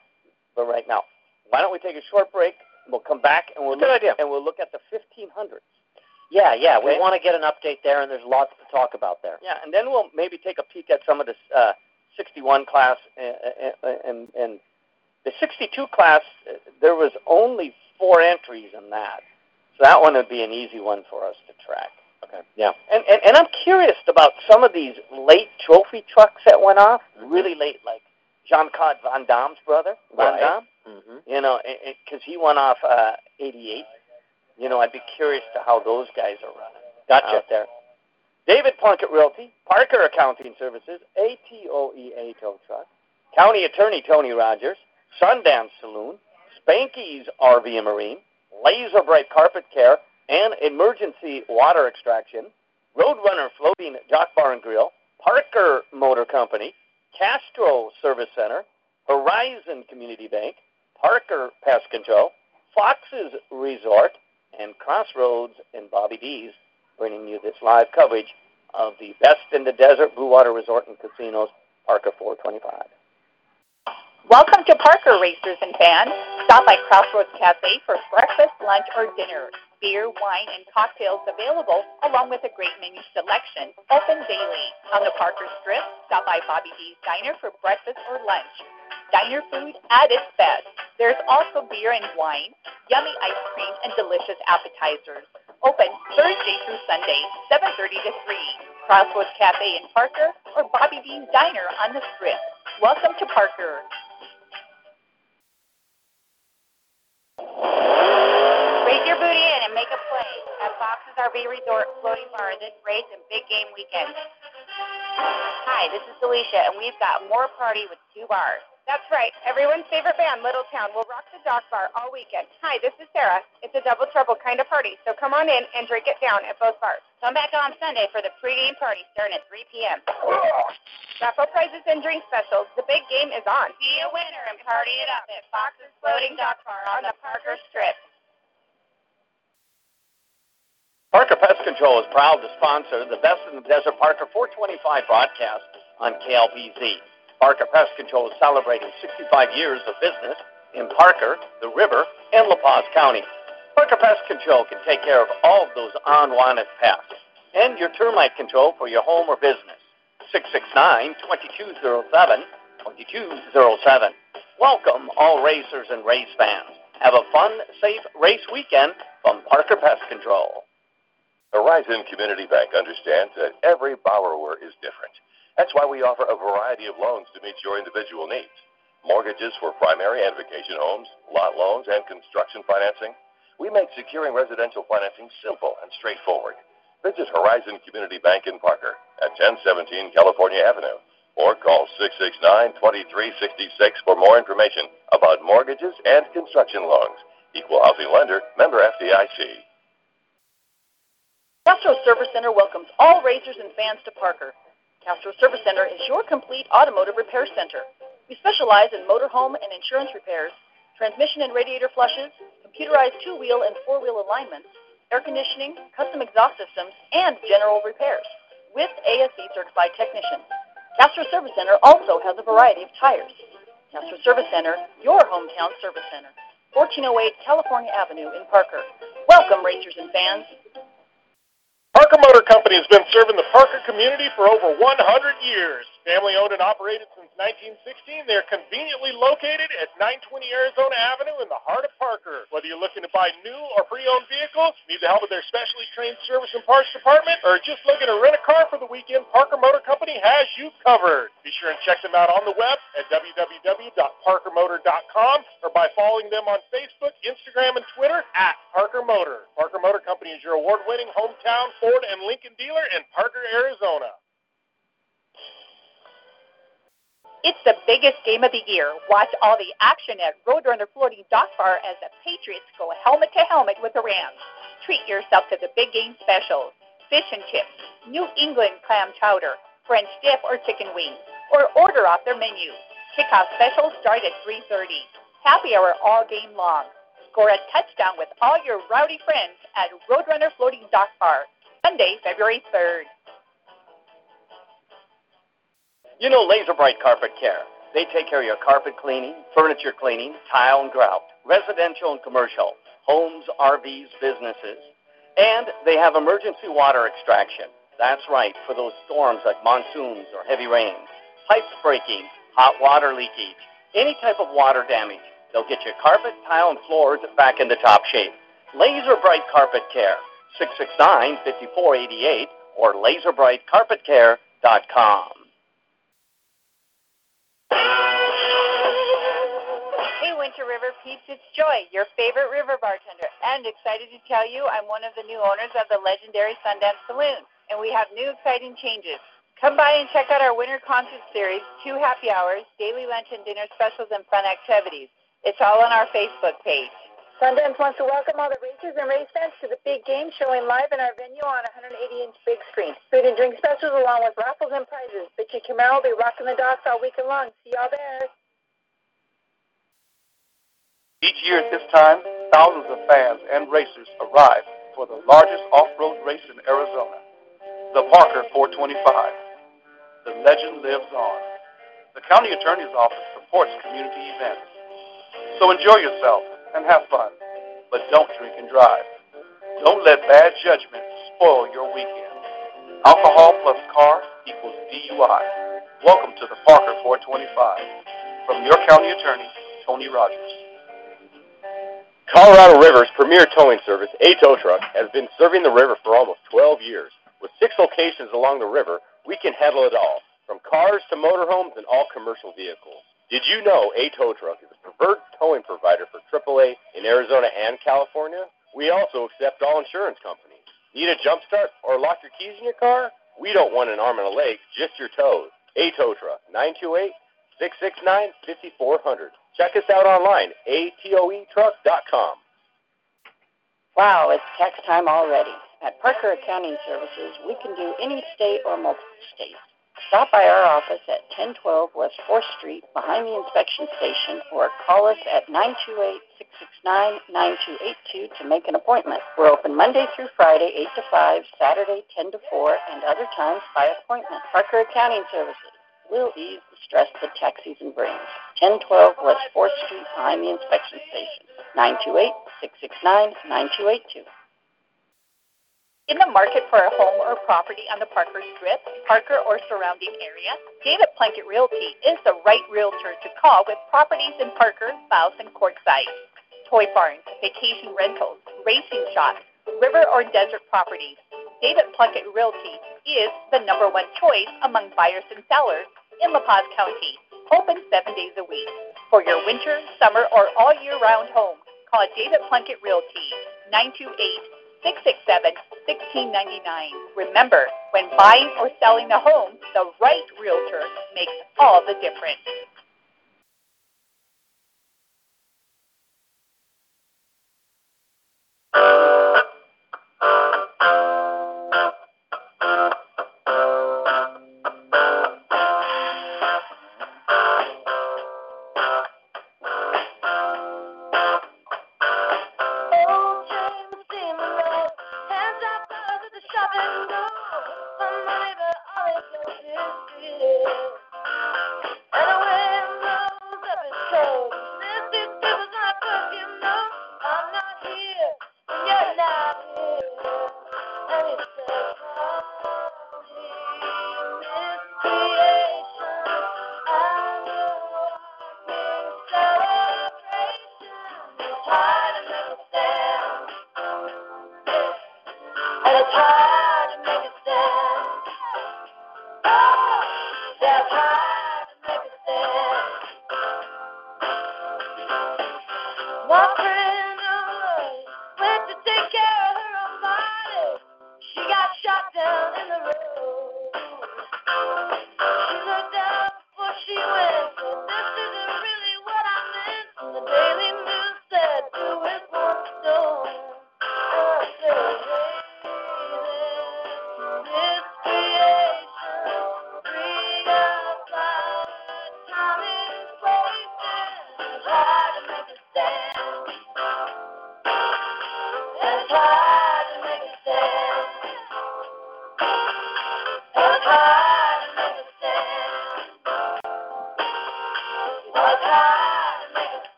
But right now, why don't we take a short break? We'll come back and we'll Good look, idea. and we'll look at the 1500s. Yeah, yeah. We want to get an update there, and there's lots to talk about there. Yeah, and then we'll maybe take a peek at some of the uh, 61 class and, and and the 62 class. uh, There was only four entries in that, so that one would be an easy one for us to track. Okay. Yeah. And and, and I'm curious about some of these late trophy trucks that went off Mhm. really late, like Jean Claude Van Damme's brother, Van Right. Damme. hmm You know, because he went off uh, 88. You know, I'd be curious to how those guys are running. Gotcha. Out there. David Plunkett Realty, Parker Accounting Services, ATOEA Tow Truck, County Attorney Tony Rogers, Sundance Saloon, Spanky's RV and Marine, Laser Bright Carpet Care, and Emergency Water Extraction, Roadrunner Floating Dock Bar and Grill, Parker Motor Company, Castro Service Center, Horizon Community Bank, Parker Pest Control, Fox's Resort, and Crossroads and Bobby D's bringing you this live coverage of the best in the desert Blue Water Resort and Casinos, Parker 425. Welcome to Parker Racers and Fans. Stop by Crossroads Cafe for breakfast, lunch, or dinner. Beer, wine, and cocktails available, along with a great menu selection. Open daily. On the Parker Strip, stop by Bobby D's Diner for breakfast or lunch. Diner food at its best. There's also beer and wine, yummy ice cream, and delicious appetizers. Open Thursday through Sunday, 7.30 to 3. Crossroads Cafe in Parker or Bobby D's Diner on the Strip. Welcome to Parker. Raise your booty in and make a play at Fox's RV Resort Floating Bar this race and big game weekend. Hi, this is Alicia, and we've got more party with two bars. That's right. Everyone's favorite band, Little Town, will rock the dock bar all weekend. Hi, this is Sarah. It's a double trouble kind of party, so come on in and drink it down at both bars. Come back on Sunday for the pregame party starting at 3 p.m. Raffle prizes and drink specials. The big game is on. Be a winner and party it up at Fox's Floating Dock Bar on the Parker Strip. Parker Pest Control is proud to sponsor the Best in the Desert Parker 425 broadcast on KLPZ. Parker Pest Control is celebrating 65 years of business in Parker, the River, and La Paz County. Parker Pest Control can take care of all of those unwanted pests and your termite control for your home or business. 669-2207-2207. Welcome all racers and race fans. Have a fun, safe race weekend from Parker Pest Control. Horizon Community Bank understands that every borrower is different. That's why we offer a variety of loans to meet your individual needs. Mortgages for primary and vacation homes, lot loans, and construction financing. We make securing residential financing simple and straightforward. Visit Horizon Community Bank in Parker at 1017 California Avenue or call 669-2366 for more information about mortgages and construction loans. Equal housing lender, member FDIC. Castro Service Center welcomes all racers and fans to Parker. Castro Service Center is your complete automotive repair center. We specialize in motorhome and insurance repairs, transmission and radiator flushes, computerized two-wheel and four-wheel alignments, air conditioning, custom exhaust systems, and general repairs with ASE certified technicians. Castro Service Center also has a variety of tires. Castro Service Center, your hometown service center. 1408 California Avenue in Parker. Welcome, racers and fans. Parker Motor Company has been serving the Parker community for over 100 years. Family owned and operated since 1916, they're conveniently located at 920 Arizona Avenue in the heart of Parker. Whether you're looking to buy new or pre-owned vehicles, need the help of their specially trained service and parts department, or just looking to rent a car for the weekend, Parker Motor Company has you covered. Be sure and check them out on the web at www.parkermotor.com or by following them on Facebook, Instagram, and Twitter at Parker Motor. Parker Motor Company is your award-winning hometown Ford and Lincoln dealer in Parker, Arizona. It's the biggest game of the year. Watch all the action at Roadrunner Floating Dock Bar as the Patriots go helmet to helmet with the Rams. Treat yourself to the big game specials. Fish and chips, New England clam chowder, French dip or chicken wings, or order off their menu. Kickoff specials start at 3.30. Happy hour all game long. Score a touchdown with all your rowdy friends at Roadrunner Floating Dock Bar, Sunday, February 3rd. You know Laser Bright Carpet Care. They take care of your carpet cleaning, furniture cleaning, tile and grout, residential and commercial, homes, RVs, businesses. And they have emergency water extraction. That's right, for those storms like monsoons or heavy rains, pipes breaking, hot water leakage, any type of water damage. They'll get your carpet, tile, and floors back into top shape. Laser Bright Carpet Care, 669-5488 or laserbrightcarpetcare.com. Hey, Winter River peeps, it's Joy, your favorite river bartender, and excited to tell you I'm one of the new owners of the legendary Sundance Saloon, and we have new exciting changes. Come by and check out our winter concert series, two happy hours, daily lunch and dinner specials, and fun activities. It's all on our Facebook page. Sundance wants to welcome all the racers and race fans to the big game showing live in our venue on 180-inch big screen. Food and drink specials along with raffles and prizes. Bitchy Camaro will be rocking the docks all weekend long. See y'all there. Each year at this time, thousands of fans and racers arrive for the largest off-road race in Arizona, the Parker 425. The legend lives on. The county attorney's office supports community events. So enjoy yourself and have fun, but don't drink and drive. Don't let bad judgment spoil your weekend. Alcohol plus car equals DUI. Welcome to the Parker 425. From your county attorney, Tony Rogers. Colorado River's premier towing service, A Tow Truck, has been serving the river for almost 12 years. With six locations along the river, we can handle it all, from cars to motorhomes and all commercial vehicles. Did you know A Tow Truck is a preferred towing provider for AAA in Arizona and California? We also accept all insurance companies. Need a jump start or lock your keys in your car? We don't want an arm and a leg, just your toes. A Tow Truck, 928 669 5400. Check us out online, atoetruck.com. Wow, it's tax time already. At Parker Accounting Services, we can do any state or multiple states. Stop by our office at 1012 West 4th Street behind the inspection station or call us at 928-669-9282 to make an appointment. We're open Monday through Friday, 8 to 5, Saturday, 10 to 4, and other times by appointment. Parker Accounting Services will ease the stress that tax season brings. 1012 West 4th Street behind the inspection station. 928-669-9282. In the market for a home or property on the Parker Strip, Parker or surrounding area, David Plunkett Realty is the right realtor to call with properties in Parker, South, and Quartzsite. Toy barns, vacation rentals, racing shops, river or desert properties. David Plunkett Realty is the number one choice among buyers and sellers in La Paz County. Open seven days a week. For your winter, summer, or all year round home, call David Plunkett Realty 928 667 1699. Remember, when buying or selling a home, the right realtor makes all the difference.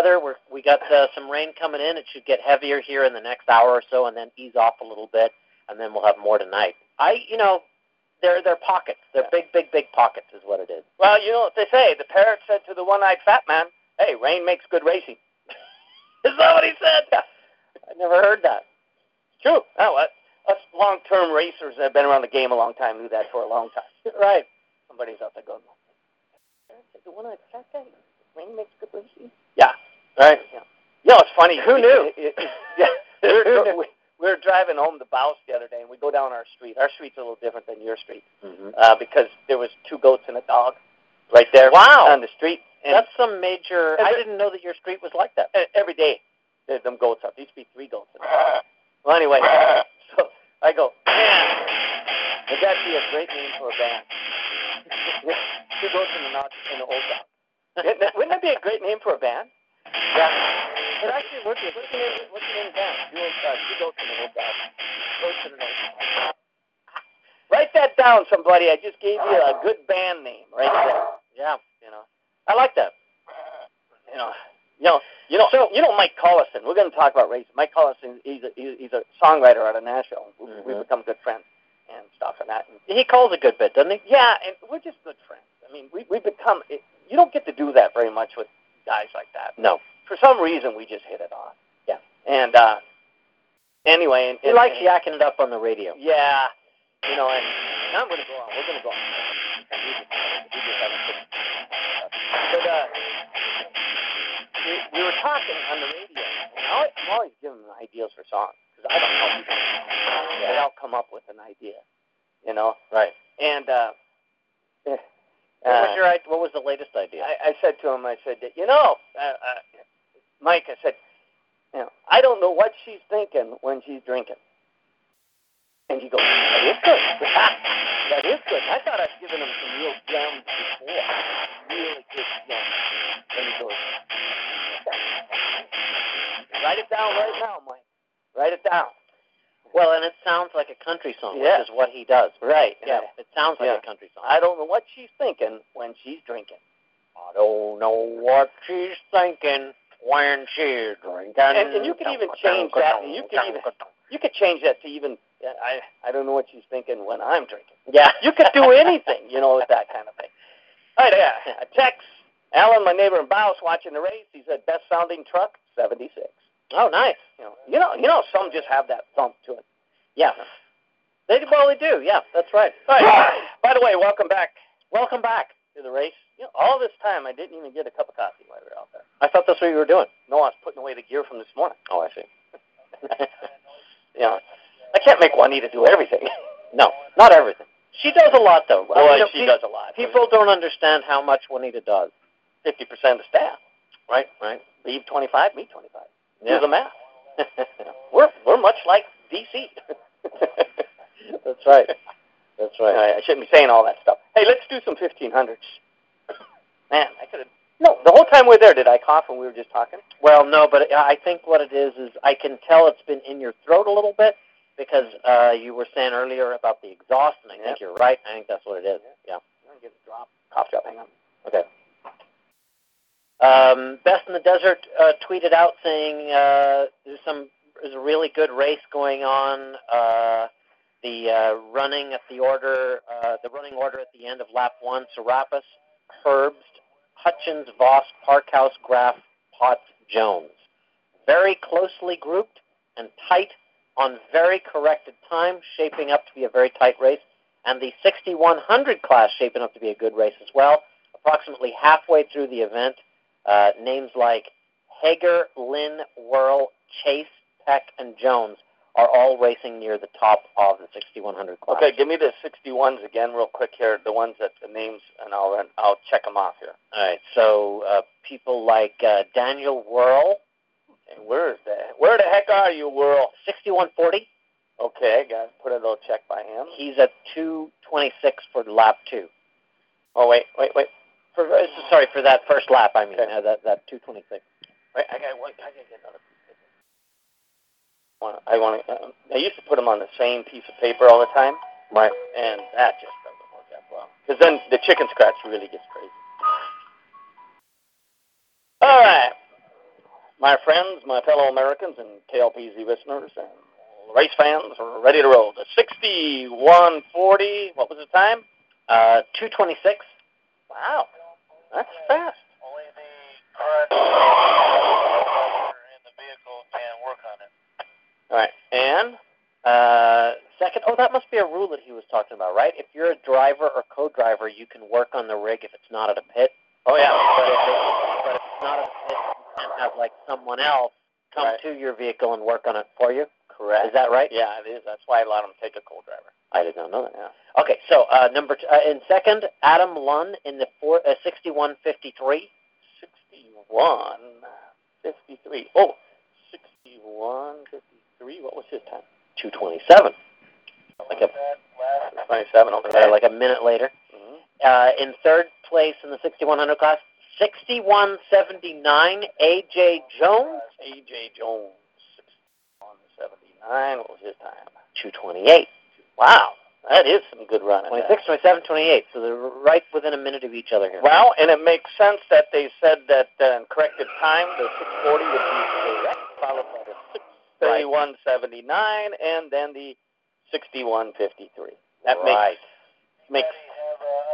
Weather. We're, we got uh, some rain coming in. It should get heavier here in the next hour or so, and then ease off a little bit, and then we'll have more tonight. I, you know, they're they're pockets. They're big, big, big pockets, is what it is. Well, you know what they say. The parrot said to the one-eyed fat man, "Hey, rain makes good racing." Is that what he said? I never heard that. It's true. Oh, what? Us long-term racers that have been around the game a long time knew that for a long time. Right. Somebody's out there going, the one-eyed fat guy, rain makes good racing." Yeah. Right. Yeah. You know, it's funny. Who knew? Yeah. we, were, we, we were driving home to Bouse the other day, and we go down our street. Our street's a little different than your street Mm-hmm. uh, because there was two goats and a dog right there Wow. on the street. And That's some major. I didn't know that your street was like that. every day, there's them goats up. There used to be three goats. In. Well, anyway, so I go, man, would that be a great name for a band? two goats and a, not, and an old dog. Wouldn't that be a great name for a band? Yeah. It actually would be. What's the name? What's the name the band? Two, old, uh, two goats and an old dog. Goats and an old dog. Write that down, somebody. I just gave you a good band name right there. Yeah. You know, I like that. you know, you know, you know. So you know, Mike Collison. We're going to talk about racing. Mike Collison. He's a he's a songwriter out of Nashville. We- We've Mhm. become good friends and stuff and that. And He calls a good bit, doesn't he? yeah, and we're just good friends. I mean, we we become. It, you don't get to do that very much with guys like that. No. For some reason, we just hit it off. Yeah. And uh, anyway, and, He and, likes and- yakking it up on the radio. Yeah. You know, and now I'm going to go on. We're going to go on. We just, we just haven't finished. But uh, we, we were talking on the radio, and I always, I'm always giving them ideas for songs because I don't know people. But I'll come up with an idea. You know. Right. And uh, eh, What was uh, your what was the latest idea? I, I said to him, I said, you know, uh, uh, Mike, I said, you know, I don't know what she's thinking when she's drinking. And he goes, that is good. that is good. I thought I'd given him some real gems before. Really good gems. And he goes, write it down right now, Mike. Write it down. Well, and it sounds like a country song, Yeah. which is what he does. Right. Yeah, it sounds like Yeah. a country song. I don't know what she's thinking when she's drinking. I don't know what she's thinking when she's drinking. And, and you could even change that. You could even you could change that to even uh, I I don't know what she's thinking when I'm drinking. Yeah. You could do anything, you know, with that kind of thing. All right, yeah. A text. Alan, my neighbor in Bouse, watching the race. He said best sounding truck, seventy six. Oh, nice. You know, you know, you know, some just have that thump to it. Yeah. They well, they do. Yeah, that's right. All right. By the way, welcome back Welcome back. to the race. You know, all this time I didn't even get a cup of coffee while we were out there. I thought that's what you were doing. No, I was putting away the gear from this morning. Oh, I see. Know, I can't make Juanita do everything. no, not everything. She does a lot, though. Boy, I mean, she does a lot. People don't understand how much Juanita does. Fifty percent of the staff. Right, right. Leave twenty five, me twenty five. Do the math. we're we're much like DC. That's right. That's right. I, I shouldn't be saying all that stuff. Hey, let's do some fifteen hundreds. Man, I could have. No, the whole time we're there, did I cough when we were just talking? Well, no, but I think what it is is I can tell it's been in your throat a little bit because uh, you were saying earlier about the exhaust, and I Yeah. think you're right. I think that's what it is. Yeah. I'm gonna get a drop, cough drop. Hang on. Okay. Um, Best in the Desert uh, tweeted out saying uh, there's some there's a really good race going on. Uh, the uh, running at the order, uh, the running order at the end of lap one: Serapis, Herbst, Hutchins, Voss, Parkhouse, Graff, Potts, Jones. Very closely grouped and tight on very corrected time, shaping up to be a very tight race. And the 6100 class shaping up to be a good race as well. Approximately halfway through the event, uh, names like Hager, Lynn, Whirl, Chase, Peck, and Jones are all racing near the top of the 6100 class. Okay, give me the 61s again, real quick here. The ones that the names, and I'll run, I'll check them off here. All right. So uh, people like uh, Daniel Whirl, And where is that? Where the heck are you, Whirl? 6140. Okay, got to put a little check by him. He's at 226 for lap two. Oh wait, wait, wait. For, uh, sorry for that first lap. I mean uh, that that 226. Wait, I got. Wait, I got to get another piece of paper. I want to. Uh, I used to put them on the same piece of paper all the time, Right. and that just doesn't work out well. Because then the chicken scratch really gets crazy. All right, my friends, my fellow Americans, and KLPZ listeners, and race fans are ready to roll. The 6140. What was the time? Uh, 226. Wow, that's fast. Only the current in the vehicle can work on it. All right, and Uh, second, oh, that must be a rule that he was talking about, right? If you're a driver or co-driver, you can work on the rig if it's not at a pit. oh yeah, But if, it, but if it's not at a pit, you can have like someone else come Right. to your vehicle and work on it for you. Correct. Is that right? Yeah, it is. That's why I let them take a co-driver. I did not know that. Yeah. Okay, so uh, number t- uh, in second, Adam Lunn in the four, uh, 6153. 61, 53. Oh, 61, 53. What was his time? 227. Like a That last 27. Okay. like a minute later. Mhm. Uh, in third place in the 6100 class, 6179, AJ Jones, AJ Jones, 61, 79. What was his time? 228. Wow, that is some good running. 26, 27, 28. So they're right within a minute of each other here. Well, and it makes sense that they said that uh, in corrected time, the 640 would be correct, followed by the 631.79, and then the 61.53. That right. makes makes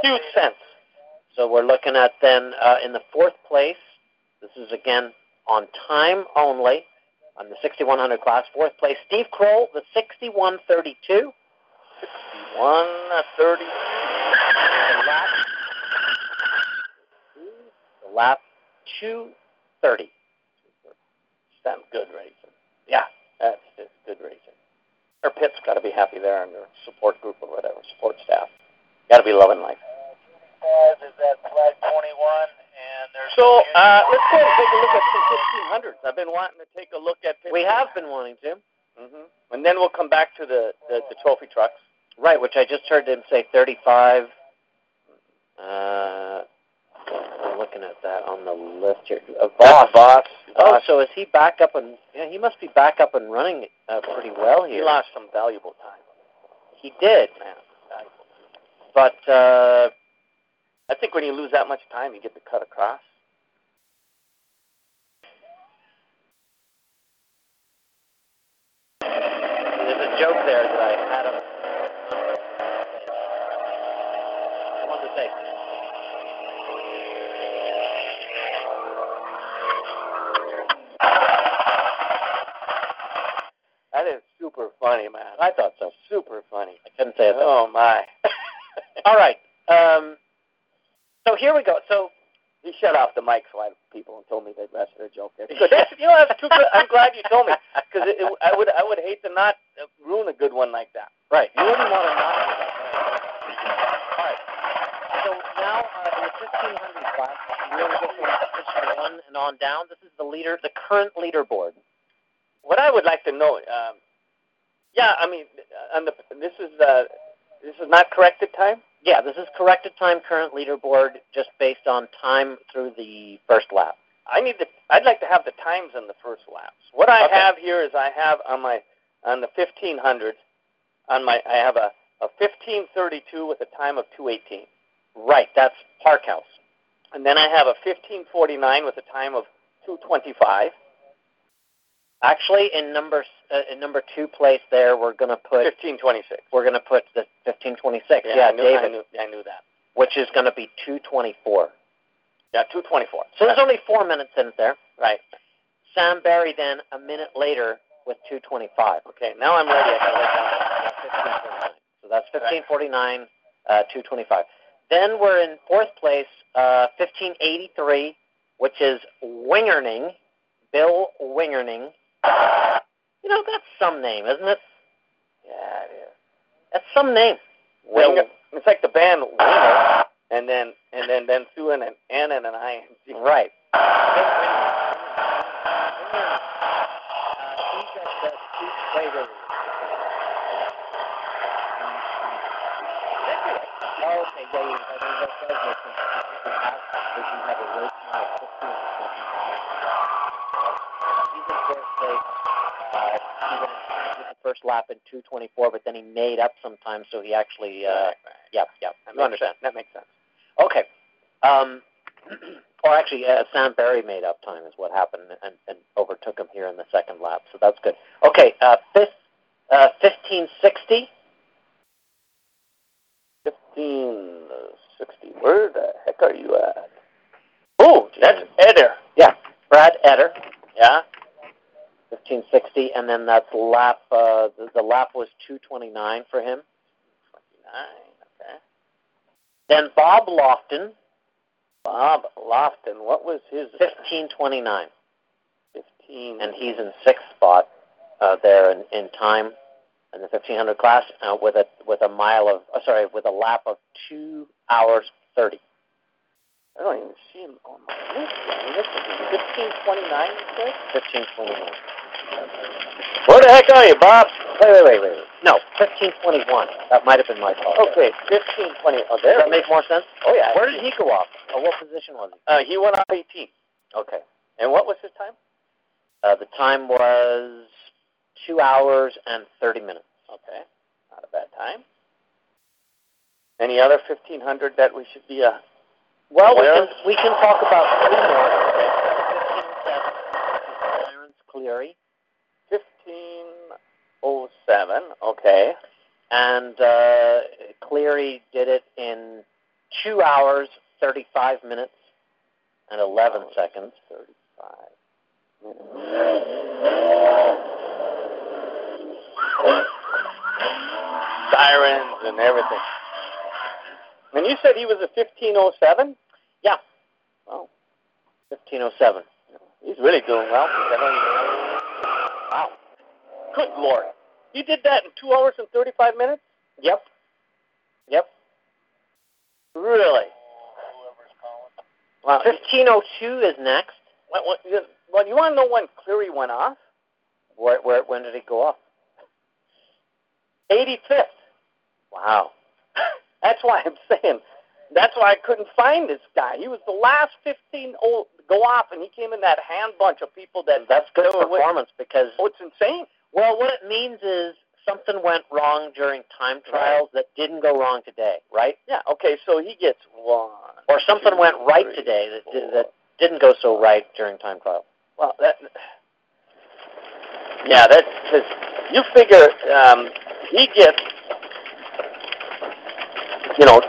huge sense. So we're looking at then uh, in the fourth place, This is again on time only on the 6100 class. Fourth place, Steve Kroll, the 6132. 6130. The lap, the lap 230. That's good racing. Yeah, that's just good racing. Her pit's got to be happy there and her support group or whatever, support staff. Got to be loving life. Five is at flag 21, and there's So uh, let's go and take a look at some 1500s. I've been wanting to take a look at. 1500s. We have been wanting to. Mm-hmm. And then we'll come back to the, the, the trophy trucks. Right, which I just heard him say 35. Uh, I'm looking at that on the list here. Uh, Voss. Voss. Oh, so is he back up and yeah, he must be back up and running uh, pretty well here. He lost some valuable time. He did, Man, valuable. but uh, I think when you lose that much time, you get to cut across. there's a joke there that I had him. I want to say. That is super funny, man. I thought so. Super funny. I couldn't say it. though. Oh my. All right. Um, so here we go. So he shut off the mic so I people and told me the rest of the joke. That's, you know, that's too good. I'm glad you told me because I would I would hate to not uh, ruin a good one like that. Right. You wouldn't want to not. All right. So now uh, in the 1500 class, we're going to go from position one and on down. This is the leader, the current leaderboard. What I would like to know, um, yeah, I mean, on the this is uh, this is not corrected time. Yeah, this is corrected time current leaderboard just based on time through the first lap. I need to. I'd like to have the times on the first laps. What I Okay. have here is I have on my on the 1500 on my I have a a 1532 with a time of 218, Right, that's Parkhouse. and then I have a 1549 with a time of 225. Actually, in number uh, in number two place there, we're going to put 1526. we're going to put the 1526. Yeah, I knew, David, I knew, I knew that. which is going to be 224. Yeah, 224. So there's only four minutes in there. Right. Sam Barry then a minute later with 225. Okay, now I'm ready. I got it down. So that's 1549, uh, 225. Then we're in fourth place, uh, 1583, which is Wingerning, Bill Wingerning. You know, that's some name, isn't it? Yeah, it is. That's some name. Winger. It's like the band Winger, and then and then then threw in an N and an I. Right. Okay, yeah, yeah, I mean, that does make sense. If you have, if you have a race mile 15 or something, he's in fourth place. He went did the first lap in 224, but then he made up some time, so he actually, uh, Right, right. yep, yep. That You understand? sense. That makes sense. Okay. Um, or actually, uh, Sam Barry made up time is what happened and, and overtook him here in the second lap, so that's good. Okay, uh, fifth, uh, 1560. 1560. Where the heck are you at? Oh, that's Eder. Yeah, Brad Eder, Yeah. 1560, and then that's lap. Uh, the, the lap was 229 for him. 29. Okay. Then Bob Lofton, Bob Lofton. What was his 1529, 15? and he's in sixth spot uh, there in, in time in the 1500 class uh, with a with a mile of uh, sorry with a lap of two hours 30. I don't even see him on my list. I mean, this is 1529, you said? 1529. Where the heck are you, Bob? Wait, wait, wait, wait. No, 1521. That might have been my fault. Okay, 1520. Oh, there. Does that make more sense? Oh, yeah. Where did he go off? Or what position was he? Uh, he went off 18. Okay. And what was his time? Uh, the time was two hours and 30 minutes. Okay. Not a bad time. Any other 1500 that we should be uh, Well, we can, we can talk about three more. 1507, Clarence Cleary. 1507. Okay. And uh, Cleary did it in two hours, 35 minutes. and 11 seconds. 35 Sirens and everything. And you said he was a 1507? Yeah. Oh, 1507. he's really doing well. Wow. Good Lord. You did that in 2 hours and 35 minutes? Yep. Yep. Really? Wow. 1502 is next. What, what, you- well, you want to know when Cleary went off? Where, where, when did he go off? 85th. Wow. That's why I'm saying. That's why I couldn't find this guy. He was the last 15 old go off, and he came in that hand bunch of people that. That's good performance because Oh, it's insane. Well, what it means is something went wrong during time trials that didn't go wrong today, right? Yeah. Okay. So he gets one. Or something two, went right three, today that, four. that didn't go so right during time trial. Well, that. Yeah, that's because you figure um, he gets, you know,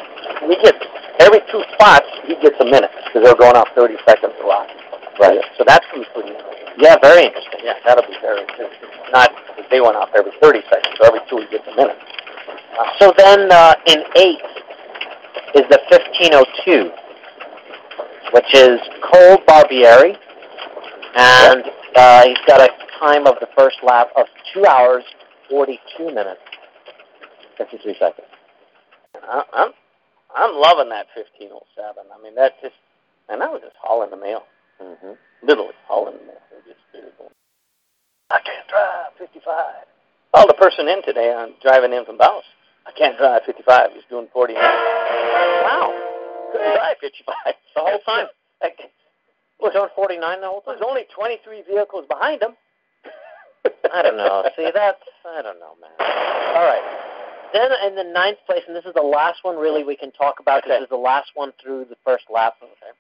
he gets every two spots he gets a minute because they're going off thirty seconds a lot. Right. So that's gonna be pretty. Yeah, very interesting. Yeah, that'll be very interesting. Not because they went off every thirty seconds, so every two he gets a minute. So then uh, in eight is the 1502, which is Cole Barbieri, and uh, he's got a time of the first lap of 2 hours, 42 minutes, 53 seconds. I, I'm I'm loving that fifteen oh seven. I mean, that just and that was just hauling the mail, Mm-hmm. literally hauling the mail. It just it was going, I can't drive fifty five. Oh, the person in today, I'm driving in from Bouse. I can't drive fifty five. He's doing forty. Wow, couldn't drive fifty five The whole time? Like, Was on 49 the whole time? there's only twenty three vehicles behind him. I don't know. See, that's I don't know, man. All right. Then in the ninth place, and this is the last one really we can talk about because Okay. this is the last one through the first lap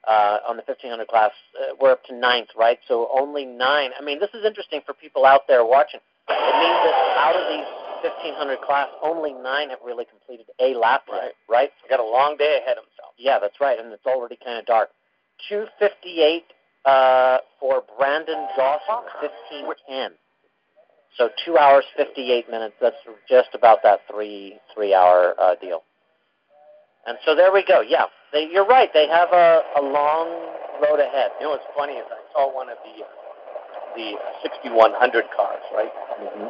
uh, on the 1500 class. Uh, we're up to ninth, right? So only nine. I mean, this is interesting for people out there watching. It means that out of these 1500 class, only nine have really completed a lap yet, right? He got a long day ahead of himself. Yeah, that's right, and it's already kind of dark. 258 uh, for Brandon Dawson, 1510. So two hours, 58 minutes. That's just about that three three hour uh, deal. And so there we go. Yeah, they, you're right. They have a, a long road ahead. You know what's funny is I saw one of the the 6100 cars, right? Mm-hmm.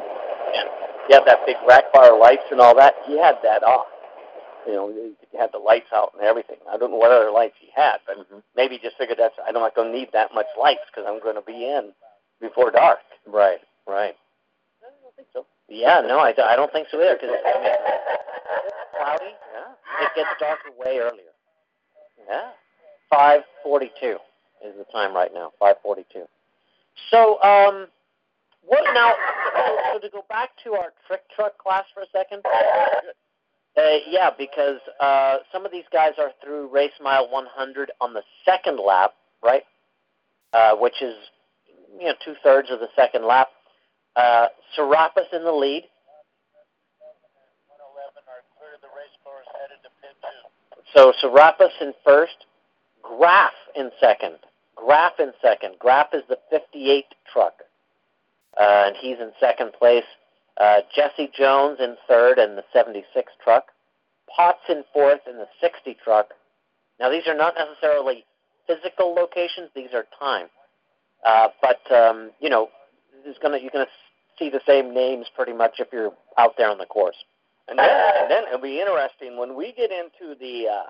And he had that big rack bar lights and all that. He had that off. You know, he had the lights out and everything. I don't know what other lights he had, but Mhm. maybe he just figured that's I'm not going to need that much lights because I'm going to be in before dark. Right, right. Think so. Yeah, no, I, I don't think so either because I mean, it's cloudy. Yeah. It gets darker way earlier. Yeah. 5:42 is the time right now. 5:42. So, um, what now? So to go back to our trick truck class for a second. Uh, yeah, because uh, some of these guys are through race mile 100 on the second lap, right? Uh, which is you know two thirds of the second lap. Uh, Serapis in the lead. 111 are clear of the race cars headed to pit two. So Serapis in first, Graff in second. Graff in second. Graff is the 58 truck, uh, and he's in second place. Uh, Jesse Jones in third and the 76 truck. Potts in fourth in the 60 truck. Now these are not necessarily physical locations; these are time. Uh, but um, you know, gonna you're gonna see the same names pretty much if you're out there on the course. And then, and then it'll be interesting when we get into the uh,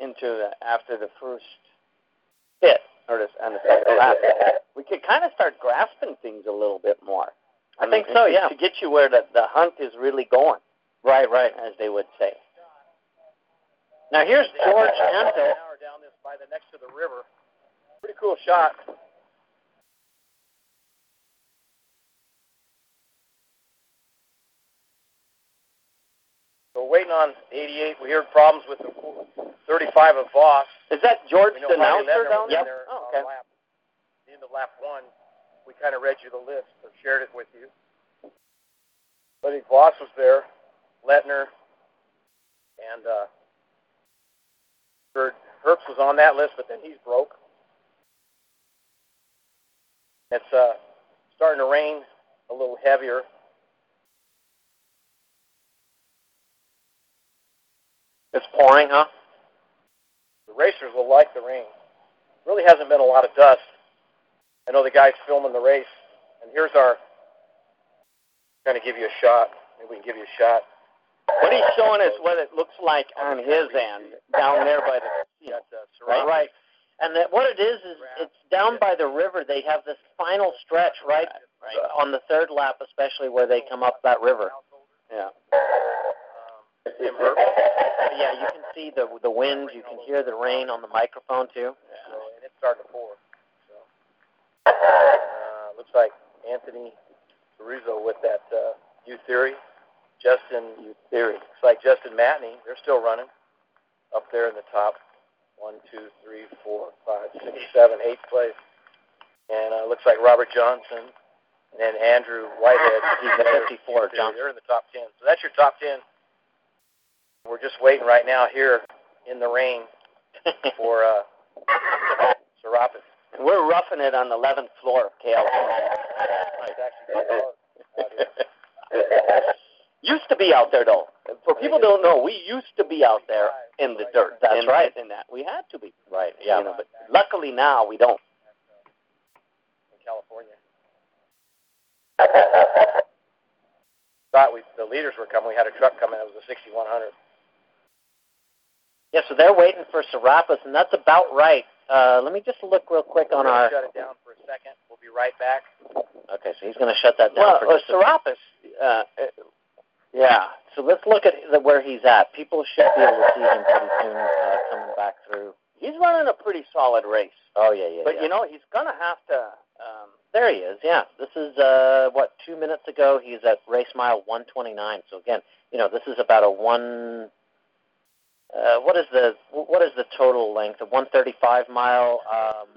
into the, after the first hit or the, on the second lap. We could kind of start grasping things a little bit more. I think mean, so, to- yeah. To get you where the, the hunt is really going, Right, right. as they would say. Now here's George Anto. down this by the next to the river. Pretty cool shot. So we're waiting on 88. We heard problems with the 35 of Voss. Is that George We the Harley announcer down there? in there Oh, okay. lap, the end of lap one. We kind of read you the list or shared it with you. I think Voss was there, Letner, and uh, heard Herbst was on that list, but then he's broke. It's uh, starting to rain a little heavier. It's pouring, huh? The racers will like the rain. Really hasn't been a lot of dust. I know the guy's filming the race, and here's our. Trying to give you a shot. Maybe we can give you a shot. What he's showing us what it looks like on his end down there by the casino. Right. Right. And that what it is is it's down by the river. They have this final stretch, right, right. uh, on the third lap, especially where they come up that river. Yeah. Yeah, you can see the the wind. You can hear the rain on the microphone too. So, and it's starting to pour. So, uh, looks like Anthony Caruso with that uh, U Theory. Justin U Theory. Looks like Justin Matney. They're still running up there in the top. One, two, three, four, five, six, seven, eighth place. And uh, looks like Robert Johnson and then Andrew Whitehead. He's at 54. Johnson. They're in the top 10. So that's your top 10. We're just waiting right now here in the rain for uh, Serapis. And we're roughing it on the 11th floor of KL. It's used to be out there though. For people don't know, we used to be out there in the dirt. That's in, right. In that we had to be. Right. Yeah. You know, but luckily now we don't. in California. Thought we the leaders were coming. We had a truck coming. It was a 6100. Yeah, so they're waiting for Serapis, and that's about right. Uh, let me just look real quick on our. Shut it down for a second. We'll be right back. Okay, so he's going to shut that down Well, for uh, just a Serapis, uh, Yeah. So let's look at the, where he's at. People should be able to see him pretty soon uh, coming back through. he's running a pretty solid race. Oh yeah, yeah. but yeah. you know, he's gonna have to. Um, there he is. Yeah. This is uh, what two minutes ago. He's at race mile 129. So again, you know, this is about a one. Uh, what is the what is the total length? A 135 mile, um,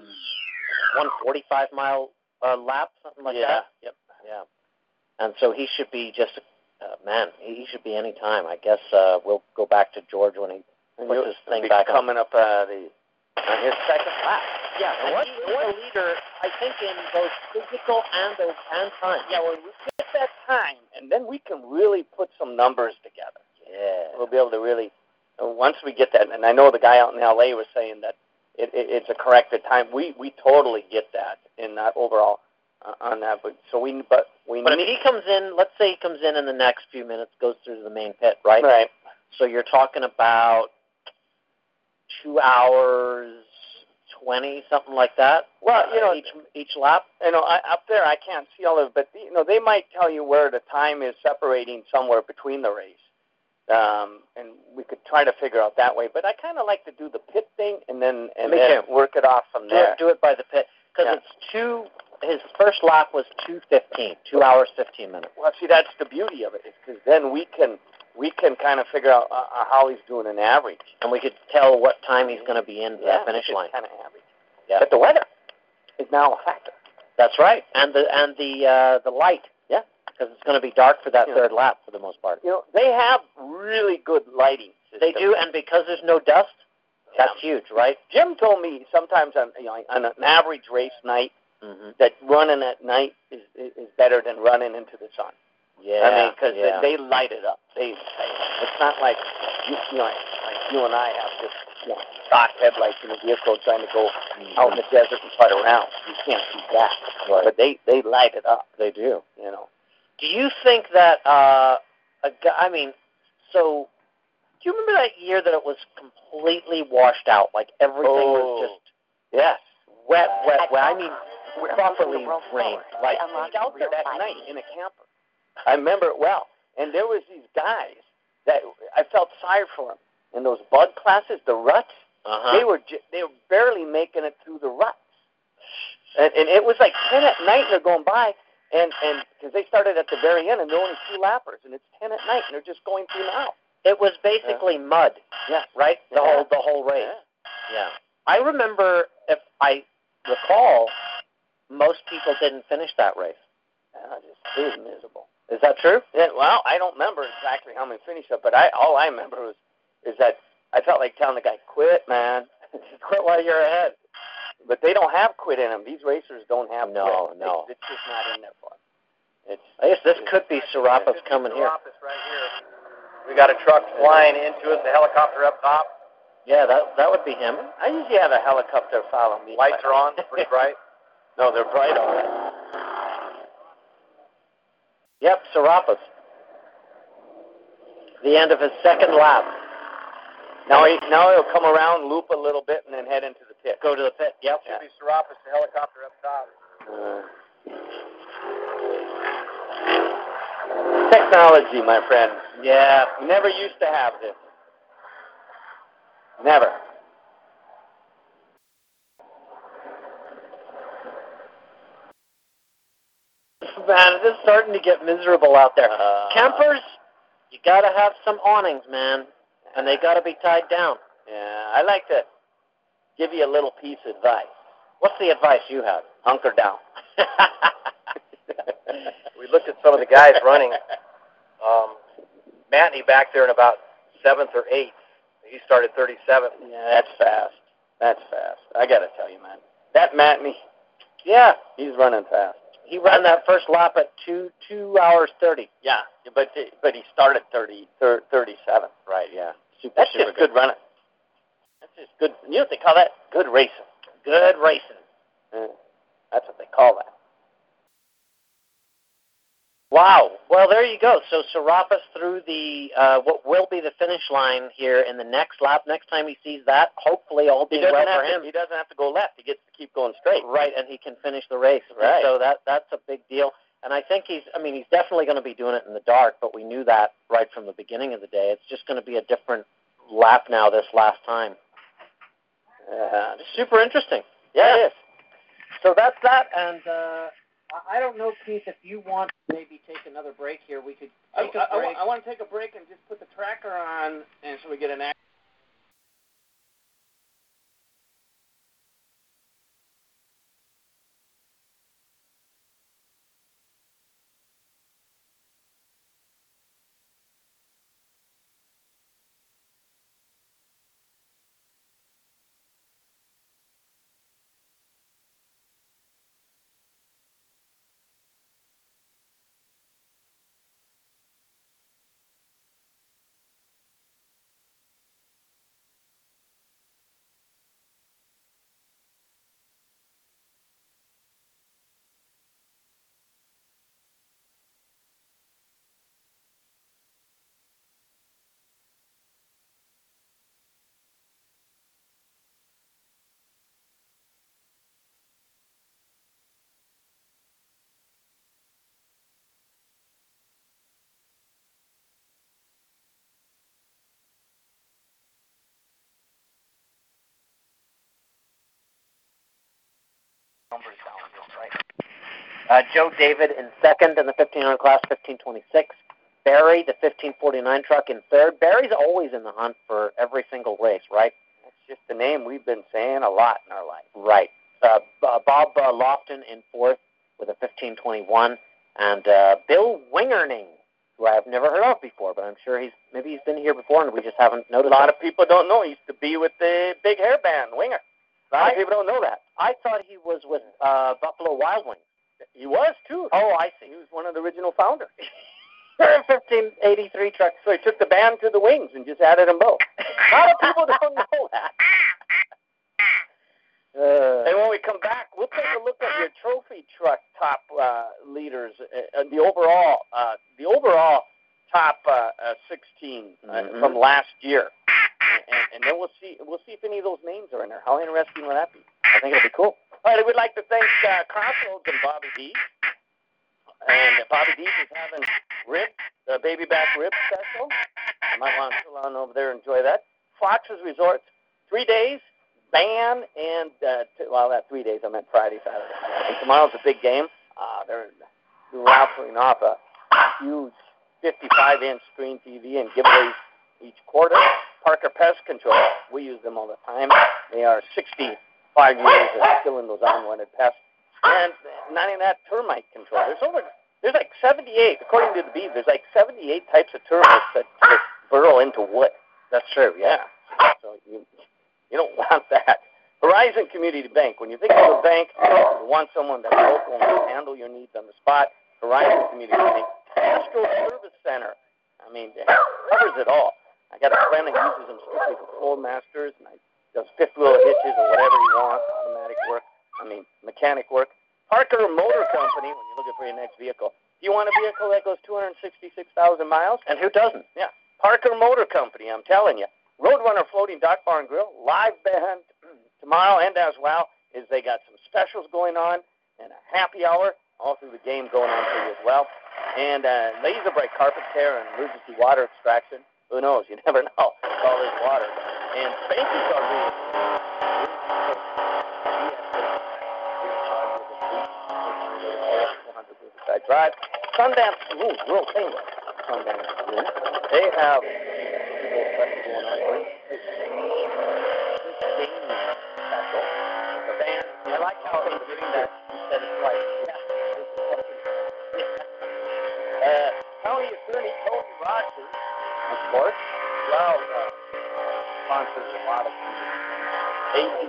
145 mile uh, lap, something like yeah. that. Yep. Yeah. And so he should be just, uh, man, he should be any time. I guess uh, we'll go back to George when he puts he'll his thing back coming up uh, the on his second lap. Yeah, and what- he is the leader, I think, in both physical and and time. Yeah, when we get that time, and then we can really put some numbers together. Yeah. We'll be able to really, once we get that, and I know the guy out in L.A. was saying that it, it, it's a corrected time. We we totally get that in that overall uh, on that. But so we, but we But if need he comes in, let's say he comes in in the next few minutes, goes through the main pit, right? right. So you're talking about two hours twenty, something like that. Well, you know, each each lap. you know, I, up there I can't see all of it, but you know, they might tell you where the time is separating somewhere between the race, um, and we could try to figure out that way. But I kind of like to do the pit thing and then and Me then too. work it off from Do there. it, do it by the pit because Yeah. it's two. His first lap was two fifteen, two hours fifteen minutes. Well, see, that's the beauty of it, because then we can we can kind of figure out uh, uh, how he's doing an average. And we could tell what time he's going to be into that finish line. Kind of average. Yeah. But the weather is now a factor. That's right, and the and the uh, the light. Yeah. because it's going to be dark for that Yeah. third lap for the most part. You know, they have really good lighting. They do, and because there's no dust, that's huge, right? Jim told me sometimes on you know on an average race night Mm-hmm. that running at night is is better than running into the sun. Yeah, I mean, because yeah. they, they light it up. They, it's not like you, you know, like you and I have just you know, stock headlights in the vehicle trying to go out in the desert and putt around. You can't see that. Right. But they they light it up. They do. You know. Do you think that uh, a guy? I mean, so do you remember that year that it was completely washed out? Like everything was Oh. just Yes. wet, wet, wet. I mean, properly rained. Like out there that night in a camper. I remember it well. And there was these guys that I felt sorry for them. In those bud classes, the ruts, Uh-huh. they were j- they were barely making it through the ruts. And, and it was like ten at night, and they're going by, and and because they started at the very end, and they're only two lappers, and it's ten at night, and they're just going through now. It was basically mud. Yeah. Right. The Yeah. whole the whole race. Yeah. Yeah. I remember, if I recall, most people didn't finish that race. Yeah, just it was miserable. Is that true? Yeah, well, I don't remember exactly how many finished up, but I all I remember was is that I felt like telling the guy, "Quit, man, Quit while you're ahead. But they don't have quit in them. These racers don't have No, quit. no. They, it's just not in there for them. It's I guess this could be Serapis coming here. Serapis right here. We got a truck flying into us, the helicopter up top. Yeah, that that would be him. I usually have a helicopter follow me. Lights are on, pretty bright. No, they're bright already. Yep, Serapis. The end of his second lap. Now he now he'll come around, loop a little bit, and then head into the pit. Go to the pit. Yep. Should be Serapis, the helicopter up top. Uh, technology, my friend. Yeah. We never used to have this. Never. Man, it is starting to get miserable out there. Uh, Campers, you got to have some awnings, man, and they got to be tied down. Yeah, I like to give you a little piece of advice. What's the advice you have? Hunker down. We looked at some of the guys running. Um, Matney back there in about seventh or eighth. He started 37th. Yeah, that's fast. That's fast. I got to tell you, man. That Matney, Yeah, he's running fast. he ran that first lap at two two hours thirty. Yeah, but but he started 30, thir- 37. Right. Yeah. Super. That's super just good running. Just good. You know what they call that? Good racing. Good racing. Uh, that's what they call that. Wow. Well, there you go. So Serapis through the uh, what will be the finish line here in the next lap. Next time he sees that, hopefully all being well for to, him. he doesn't have to go left. He gets to keep going straight. Right, and he can finish the race. And Right. So that that's a big deal. And I think he's. I mean, he's definitely going to be doing it in the dark. But we knew that right from the beginning of the day. It's just going to be a different lap now. This last time. Uh, Super interesting. yeah, it is. So that's that. And uh, I- I don't know, Keith, if you want to maybe take another break here. We could I, take a I, break. I, want to take a break and just put the tracker on, and so we get an. act- Numbers down, right? Uh, Joe David in second in the 1500 class, 1526. Barry, the 1549 truck, in third. Barry's always in the hunt for every single race, right? That's just the name we've been saying a lot in our life. Right. Uh, Bob uh, Lofton in fourth with a 1521, and uh, Bill Wingerning, who I have never heard of before, but I'm sure he's maybe he's been here before and we just haven't noticed. A lot him. of people don't know he used to be with the big hair band, Winger. A lot of people don't know that. I thought he was with uh, Buffalo Wild Wings. He was too. Oh, I see. He was one of the original founders. 1583 truck. So he took the band to the wings and just added them both. A lot of people don't know that. Uh, And when we come back, we'll take a look at your trophy truck top uh, leaders, uh, uh, the overall, uh, the overall top uh, uh, 16 uh, Mhm. from last year, and, and then we'll see we'll see if any of those names are in there. How interesting would that be? I think it'll be cool. All right, would like to thank uh, Crossroads and Bobby D. And Bobby D is having rib, the baby back rib special. I might want to chill on over there and enjoy that. Fox's Resorts, three days, ban, and, uh, t- well, that three days, I meant Friday, Saturday. And tomorrow's a big game. Uh, they're raffling off a huge 55 inch screen TV and giveaways each quarter. Parker Pest Control, we use them all the time. They are 65 years of killing those unwanted pests. And not even that termite control. There's over, there's like 78, according to the bees, there's like 78 types of termites that, that burrow into wood. That's true. Yeah. So you, you don't want that. Horizon Community Bank. When you think of a bank, you want someone that's local and can handle your needs on the spot. Horizon Community Bank. Astro Service Center. I mean, it covers it all. I got a friend that uses them strictly for floor masters, and I does fifth wheel hitches or whatever you want, automatic work. I mean, mechanic work. Parker Motor Company. When you're looking for your next vehicle, do you want a vehicle that goes 266,000 miles? And who doesn't? Yeah. Parker Motor Company, I'm telling you. Roadrunner Floating Dock Bar and Grill, live band tomorrow, and as well is they got some specials going on and a happy hour all through the game going on for you as well. And uh, laser bright carpet care and emergency water extraction. Who knows? You never know. All this water. And Spanky's are really I drive. Sundance Saloon, real famous. Sundance Saloon. They have. I like how they're doing that. You said it sponsors a lot of ACE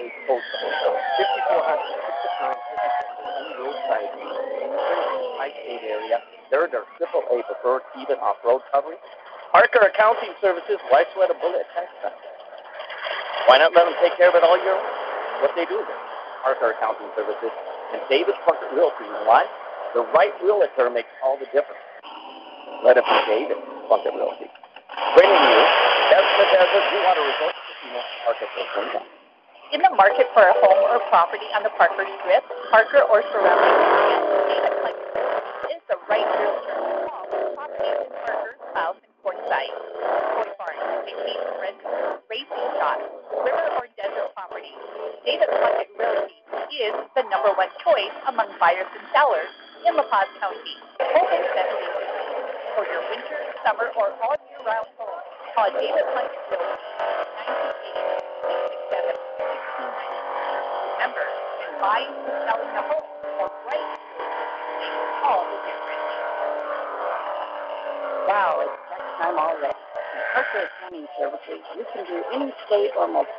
is post 5400 roadside state area. They're their triple A preferred even off-road coverage. Parker Accounting Services, why sweat a bullet tax time? Why not let them take care of it all year long? What they do there. Parker Accounting Services and David Plunkett Realty. Why? The right realtor makes all the difference. Let it be David Plunkett Realty. Bringing you Desmond Desert Blue Water Resort Casino, Parker, California. In the market for a home or property on the Parker Strip, Parker or surrounding is the right realtor. Properties in Parker, Bouse, and Quartzsite. Toy barns, vacation rentals, racing river or desert properties. David Plunkett Realty is the number one choice among buyers and sellers in La Paz County. Home accessories for your winter, summer, or all year round home. Call David Plunkett Realty, 928 Remember, buying or selling a home, the right makes all the difference. Wow, it's tax time already. At Parker Accounting Services, you can or multiple.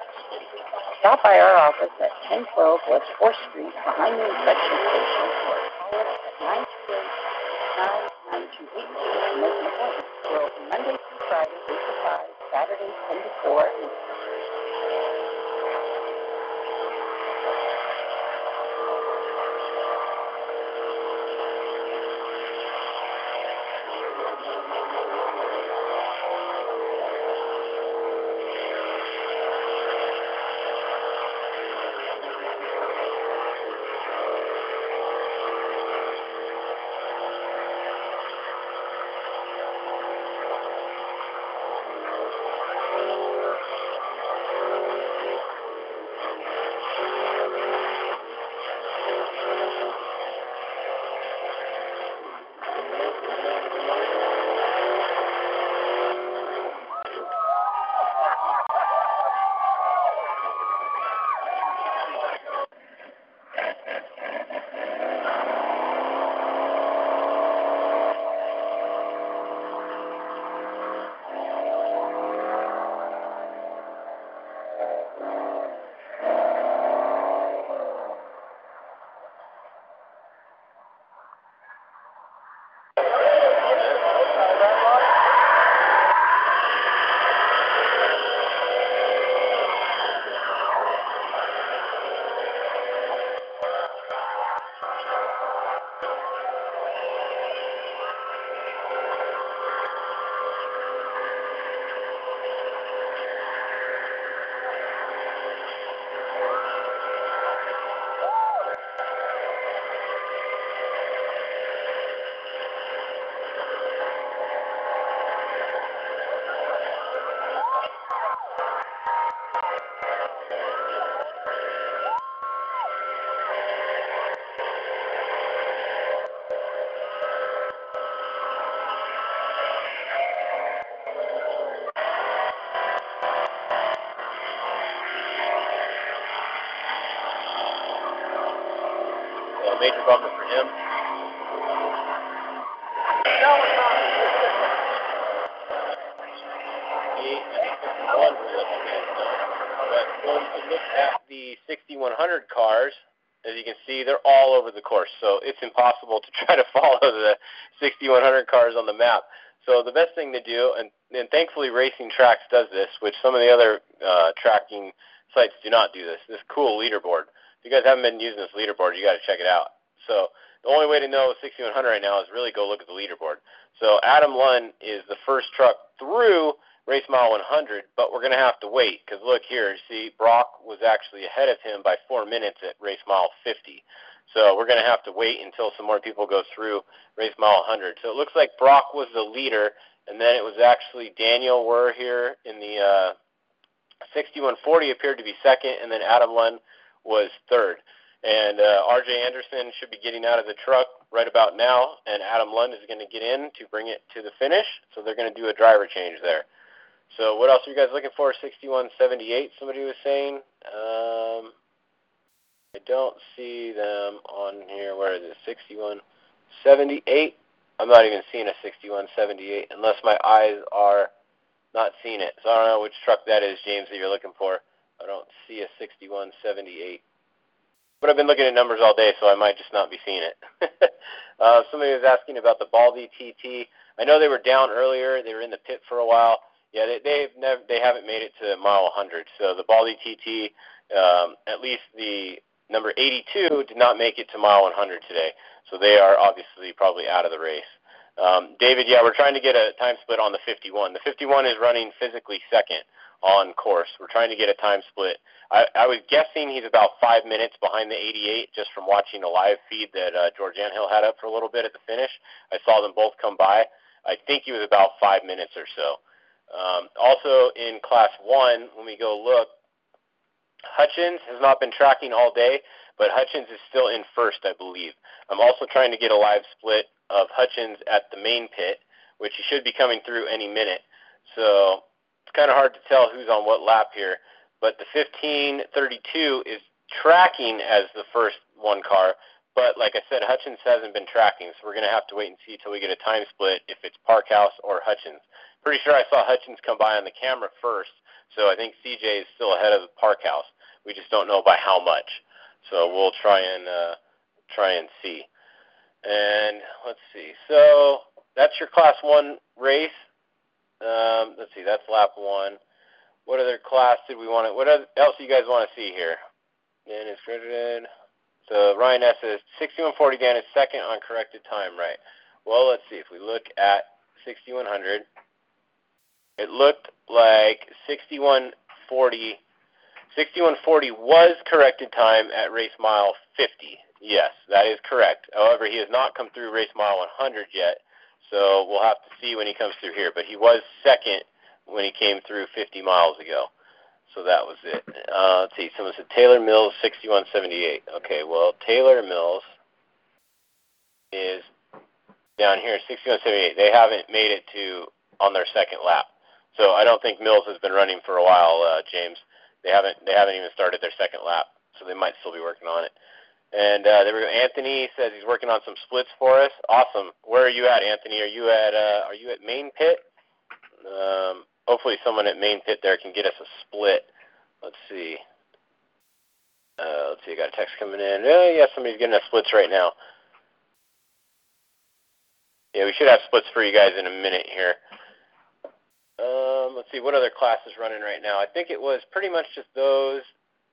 Stop by our office at 1012 West 4th Street behind the inspection station impossible to try to follow the 6100 cars on the map. So the best thing to do, and, and thankfully Racing Tracks does this, which some of the other uh, tracking sites do not do this. This cool leaderboard. If you guys haven't been using this leaderboard, you got to check it out. So the only way to know 6100 right now is really go look at the leaderboard. So Adam Lunn is the first truck through race mile 100, but we're going to have to wait because look here, see Brock was actually ahead of him by four minutes at race mile 50. So we're going to have to wait until some more people go through race mile 100. So it looks like Brock was the leader, and then it was actually Daniel Were here in the uh, 6140 appeared to be second, and then Adam Lund was third. And uh, RJ Anderson should be getting out of the truck right about now, and Adam Lund is going to get in to bring it to the finish. So they're going to do a driver change there. So what else are you guys looking for? 6178, somebody was saying. Um, I don't see them on here. Where is it? 6178. I'm not even seeing a 6178 unless my eyes are not seeing it. So I don't know which truck that is, James, that you're looking for. I don't see a 6178. But I've been looking at numbers all day, so I might just not be seeing it. uh, somebody was asking about the Baldy TT. I know they were down earlier. They were in the pit for a while. Yeah, they they've never they haven't made it to mile 100. So the Baldy TT, um, at least the number 82, did not make it to mile 100 today. So they are obviously probably out of the race. Um, David, yeah, we're trying to get a time split on the 51. The 51 is running physically second on course. We're trying to get a time split. I, I was guessing he's about five minutes behind the 88 just from watching a live feed that uh, George Anhill had up for a little bit at the finish. I saw them both come by. I think he was about five minutes or so. Um, also in Class 1, when we go look, Hutchins has not been tracking all day, but Hutchins is still in first, I believe. I'm also trying to get a live split of Hutchins at the main pit, which he should be coming through any minute. So it's kind of hard to tell who's on what lap here. But the 1532 is tracking as the first one car. But like I said, Hutchins hasn't been tracking, so we're going to have to wait and see until we get a time split if it's Parkhouse or Hutchins. Pretty sure I saw Hutchins come by on the camera first, so I think CJ is still ahead of Parkhouse. We just don't know by how much. So we'll try and uh, try and see. And let's see. So that's your Class One race. Um, let's see. That's lap one. What other class did we want to? What else do you guys want to see here? Dan is credited. So Ryan S says 6140. Dan is second on corrected time. Right. Well, let's see. If we look at 6100, it looked like 6140. 6140 was corrected time at race mile 50. Yes, that is correct. However, he has not come through race mile 100 yet, so we'll have to see when he comes through here. But he was second when he came through 50 miles ago. So that was it. Uh, let's see. Someone said Taylor Mills 6178. Okay, well Taylor Mills is down here 6178. They haven't made it to on their second lap. So I don't think Mills has been running for a while, uh, James. They haven't they haven't even started their second lap, so they might still be working on it. And uh, there we go. Anthony says he's working on some splits for us. Awesome. Where are you at, Anthony? Are you at uh, Are you at main pit? Um, hopefully, someone at main pit there can get us a split. Let's see. Uh, let's see. I got a text coming in. Oh, yeah, somebody's getting us splits right now. Yeah, we should have splits for you guys in a minute here. Um, let's see, what other class is running right now? I think it was pretty much just those.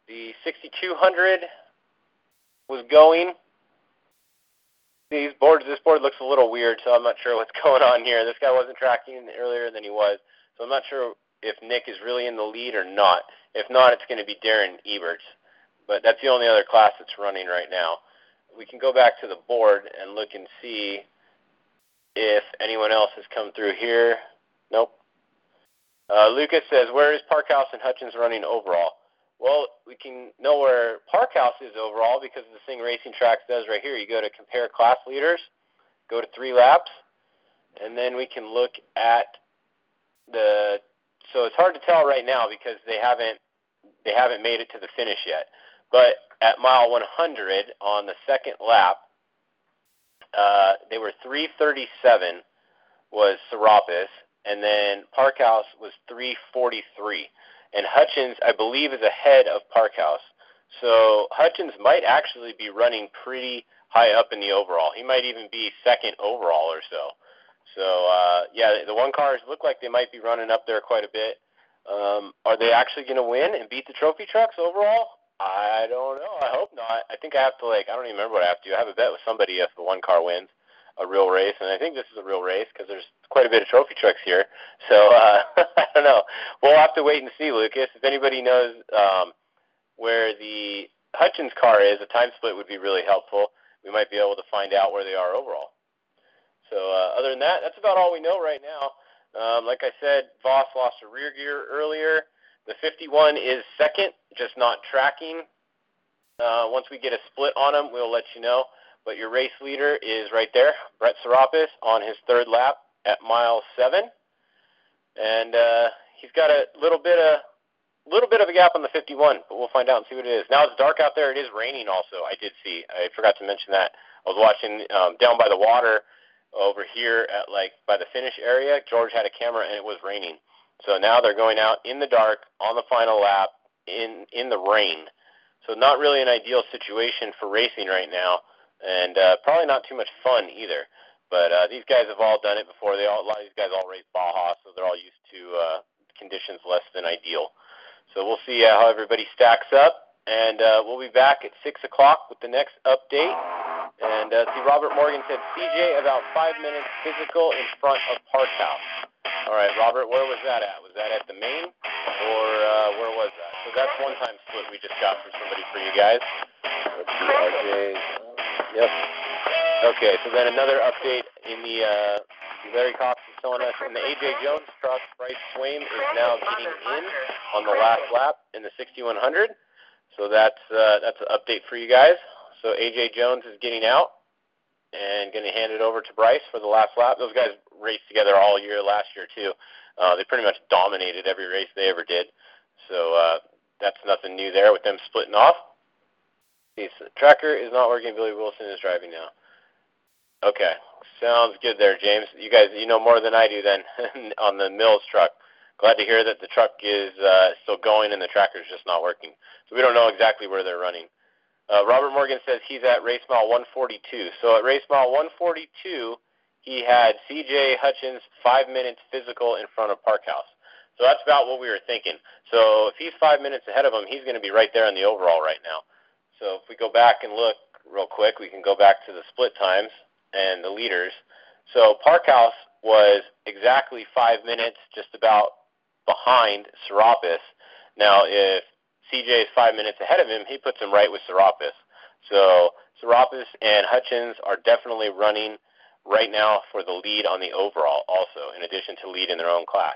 The 6200 was going. These boards, this board looks a little weird, so I'm not sure what's going on here. This guy wasn't tracking earlier than he was, so I'm not sure if Nick is really in the lead or not. If not, it's going to be Darren Eberts. But that's the only other class that's running right now. We can go back to the board and look and see if anyone else has come through here. Nope. Uh, Lucas says, where is Parkhouse and Hutchins running overall? Well, we can know where Parkhouse is overall because the thing Racing Tracks does right here. You go to compare class leaders, go to three laps, and then we can look at the. So it's hard to tell right now because they haven't they haven't made it to the finish yet. But at mile 100 on the second lap, uh, they were 337 was Serapis, and then Parkhouse was 343. And Hutchins, I believe, is ahead of Parkhouse. So Hutchins might actually be running pretty high up in the overall. He might even be second overall or so. So uh, yeah, the one cars look like they might be running up there quite a bit. Um, are they actually going to win and beat the trophy trucks overall? I don't know. I hope not. I think I have to like I don't even remember what I have to do. I have a bet with somebody if the one car wins a real race, and I think this is a real race because there's quite a bit of trophy trucks here. So uh, I don't know. We'll have to wait and see, Lucas. If anybody knows um, where the Hutchins car is, a time split would be really helpful. We might be able to find out where they are overall. So uh, other than that, that's about all we know right now. Um, like I said, Voss lost a rear gear earlier. The 51 is second, just not tracking. Uh, once we get a split on him, we'll let you know. But your race leader is right there, Brett Serapis, on his third lap at mile seven, and uh, he's got a little bit of little bit of a gap on the 51, but we'll find out and see what it is. Now it's dark out there. It is raining also. I did see. I forgot to mention that. I was watching um, down by the water over here at like by the finish area. George had a camera and it was raining. So now they're going out in the dark on the final lap in in the rain. So not really an ideal situation for racing right now and uh, probably not too much fun either. But uh, these guys have all done it before. They all, a lot of these guys all race Baja, so they're all used to uh, conditions less than ideal. So we'll see uh, how everybody stacks up, and uh, we'll be back at six o'clock with the next update. And uh, see, Robert Morgan said CJ about five minutes physical in front of Park House. All right, Robert, where was that at? Was that at the main, or uh, where was that? So that's one time split we just got from somebody for you guys. Let's see, RJ. Yep. Okay, so then another update in the uh, Larry Cox telling us in the AJ Jones truck, Bryce Swaim is now getting in on the last lap in the 6100. So that's uh, that's an update for you guys. So AJ Jones is getting out and going to hand it over to Bryce for the last lap. Those guys raced together all year last year too. Uh, they pretty much dominated every race they ever did. So uh, that's nothing new there with them splitting off. Tracker is not working. Billy Wilson is driving now. Okay, sounds good there, James. You guys, you know more than I do then on the Mills truck. Glad to hear that the truck is uh, still going and the tracker is just not working. So we don't know exactly where they're running. Uh, Robert Morgan says he's at race mile 142. So at race mile 142, he had C.J. Hutchins five minutes physical in front of Parkhouse. So that's about what we were thinking. So if he's five minutes ahead of him, he's going to be right there in the overall right now. So if we go back and look real quick, we can go back to the split times and the leaders. So Parkhouse was exactly five minutes just about behind Serapis. Now, if CJ is five minutes ahead of him, he puts him right with Serapis. So Serapis and Hutchins are definitely running right now for the lead on the overall also, in addition to lead in their own class.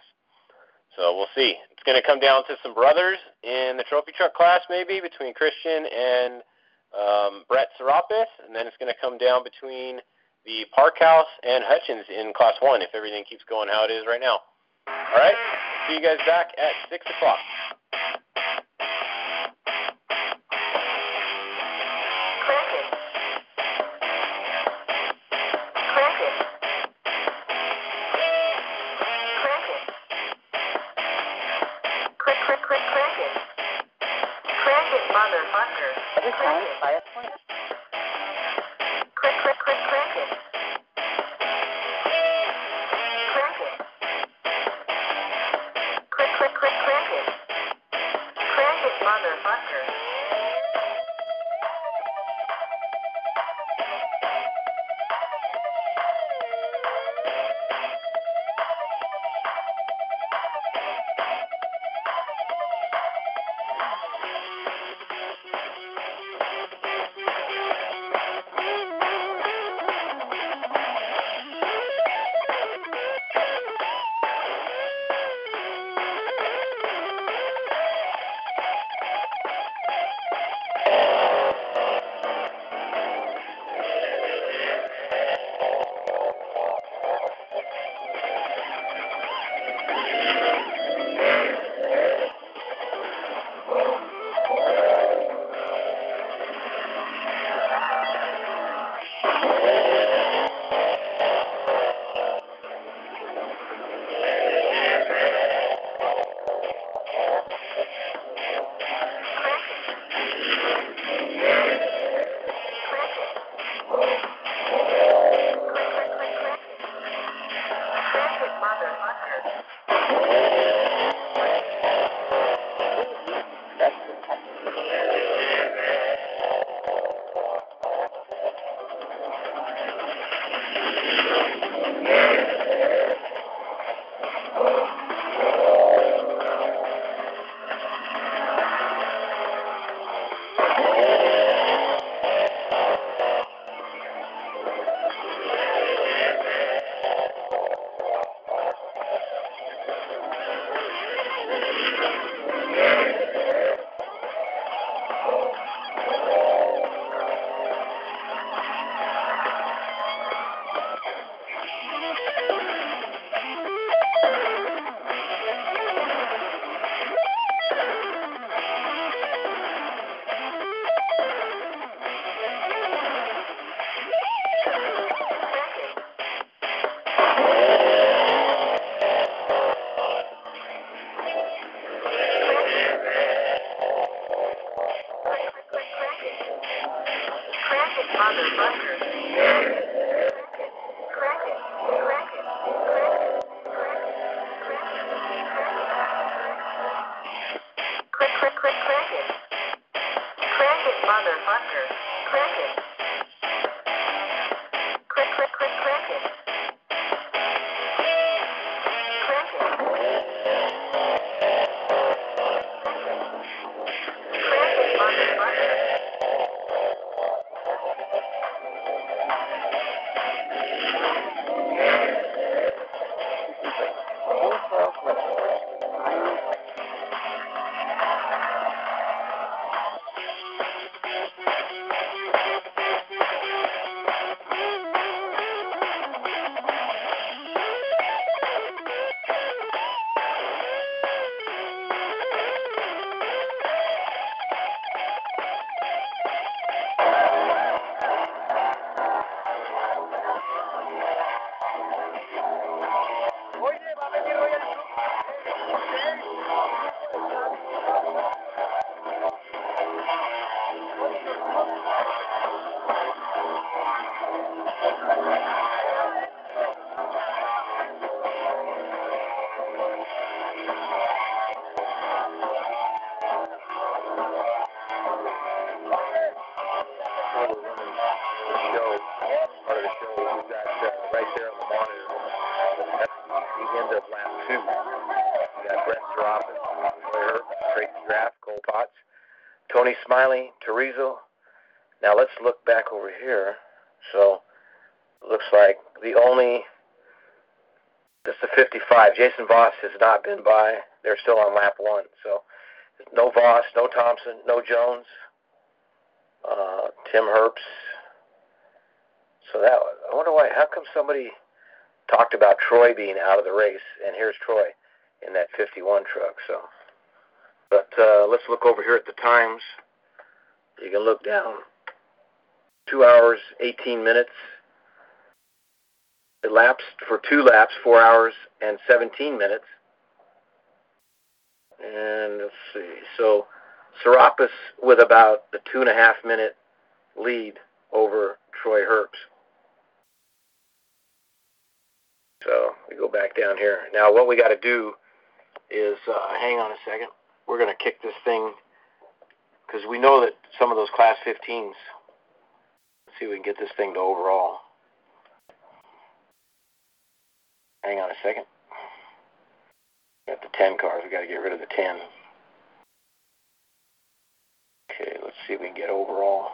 So we'll see. It's going to come down to some brothers in the trophy truck class, maybe between Christian and um, Brett Serapis, and then it's going to come down between the Parkhouse and Hutchins in Class One if everything keeps going how it is right now. All right. See you guys back at six o'clock. crack it motherfucker. Every crack it. a point. Cricket. Cricket. Cricket. Cricket. Cricket. Cricket. Cricket motherfucker. Back over here. So looks like the only that's the 55. Jason Voss has not been by. They're still on lap one. So no Voss, no Thompson, no Jones, uh, Tim Herbst. So that I wonder why. How come somebody talked about Troy being out of the race, and here's Troy in that 51 truck. So, but uh, let's look over here at the times. You can look down. Two hours, 18 minutes. It lapsed for two laps, four hours and 17 minutes. And let's see. So Serapis with about a two and a half minute lead over Troy Herbst. So we go back down here. Now what we got to do is uh, hang on a second. We're going to kick this thing because we know that some of those class 15s. See if we can get this thing to overall. Hang on a second. Got the 10 cars. We got to get rid of the 10. Okay, let's see if we can get overall.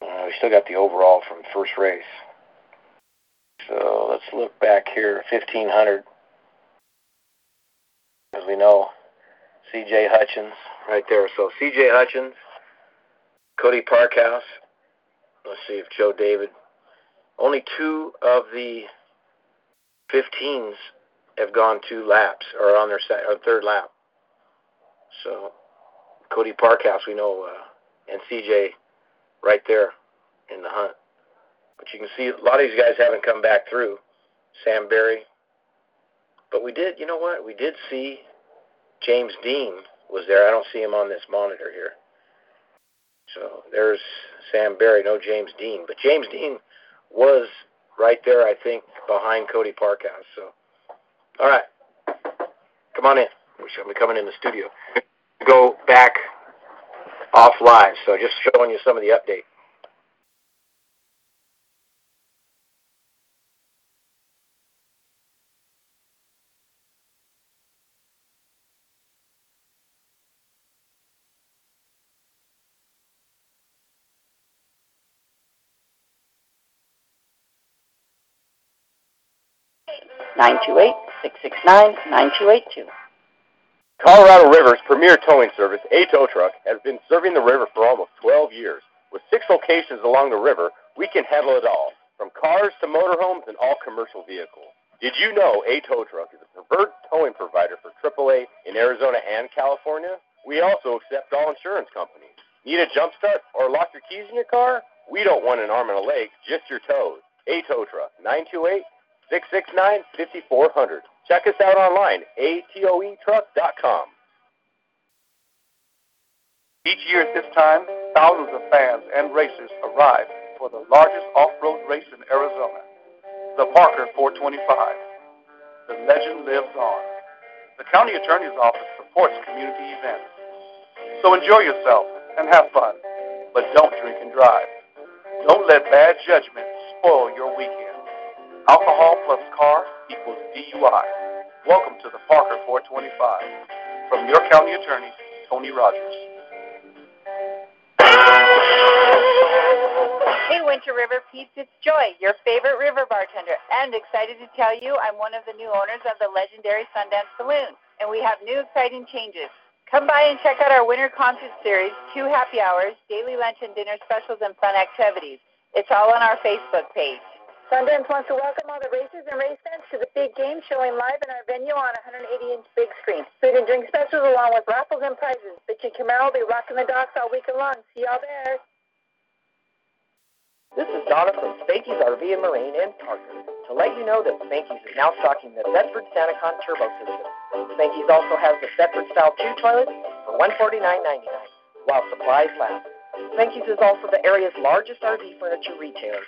Uh, we still got the overall from first race. So let's look back here, 1500. As we know, C.J. Hutchins right there. So C.J. Hutchins, Cody Parkhouse. Let's see if Joe David. Only two of the 15s have gone two laps or on their or third lap. So Cody Parkhouse, we know, uh, and CJ right there in the hunt. But you can see a lot of these guys haven't come back through. Sam Barry. But we did, you know what? We did see James Dean was there. I don't see him on this monitor here. So there's Sam Barry, no James Dean. But James Dean was right there, I think, behind Cody Parkhouse. So, all right, come on in. We're going to be coming in the studio. Go back off live. So just showing you some of the update. 928-669-9282. Colorado River's premier towing service, A Tow Truck, has been serving the river for almost 12 years. With six locations along the river, we can handle it all, from cars to motorhomes and all commercial vehicles. Did you know A Tow Truck is a preferred towing provider for AAA in Arizona and California? We also accept all insurance companies. Need a jump start or lost your keys in your car? We don't want an arm and a leg, just your toes. A Tow Truck, 928 669 5400. Check us out online, atoetruck.com. Each year at this time, thousands of fans and racers arrive for the largest off-road race in Arizona, the Parker 425. The legend lives on. The county attorney's office supports community events. So enjoy yourself and have fun, but don't drink and drive. Don't let bad judgment spoil your weekend. Alcohol plus car equals DUI. Welcome to the Parker 425. From your county attorney, Tony Rogers. Hey, Winter River Peeps, it's Joy, your favorite river bartender, and excited to tell you I'm one of the new owners of the legendary Sundance Saloon, and we have new exciting changes. Come by and check out our winter concert series, two happy hours, daily lunch and dinner specials, and fun activities. It's all on our Facebook page. Sundance wants to welcome all the racers and race fans to the big game showing live in our venue on 180-inch big screen. Food and drink specials along with raffles and prizes. Bitch and Camaro will be rocking the docks all weekend long. See y'all there. This is Donna from Spanky's RV and Marine in Parker to let you know that Spanky's is now stocking the Thetford SaniCon Turbo System. Spanky's also has the Thetford Style 2 toilet for $149.99 while supplies last. Spanky's is also the area's largest RV furniture retailer,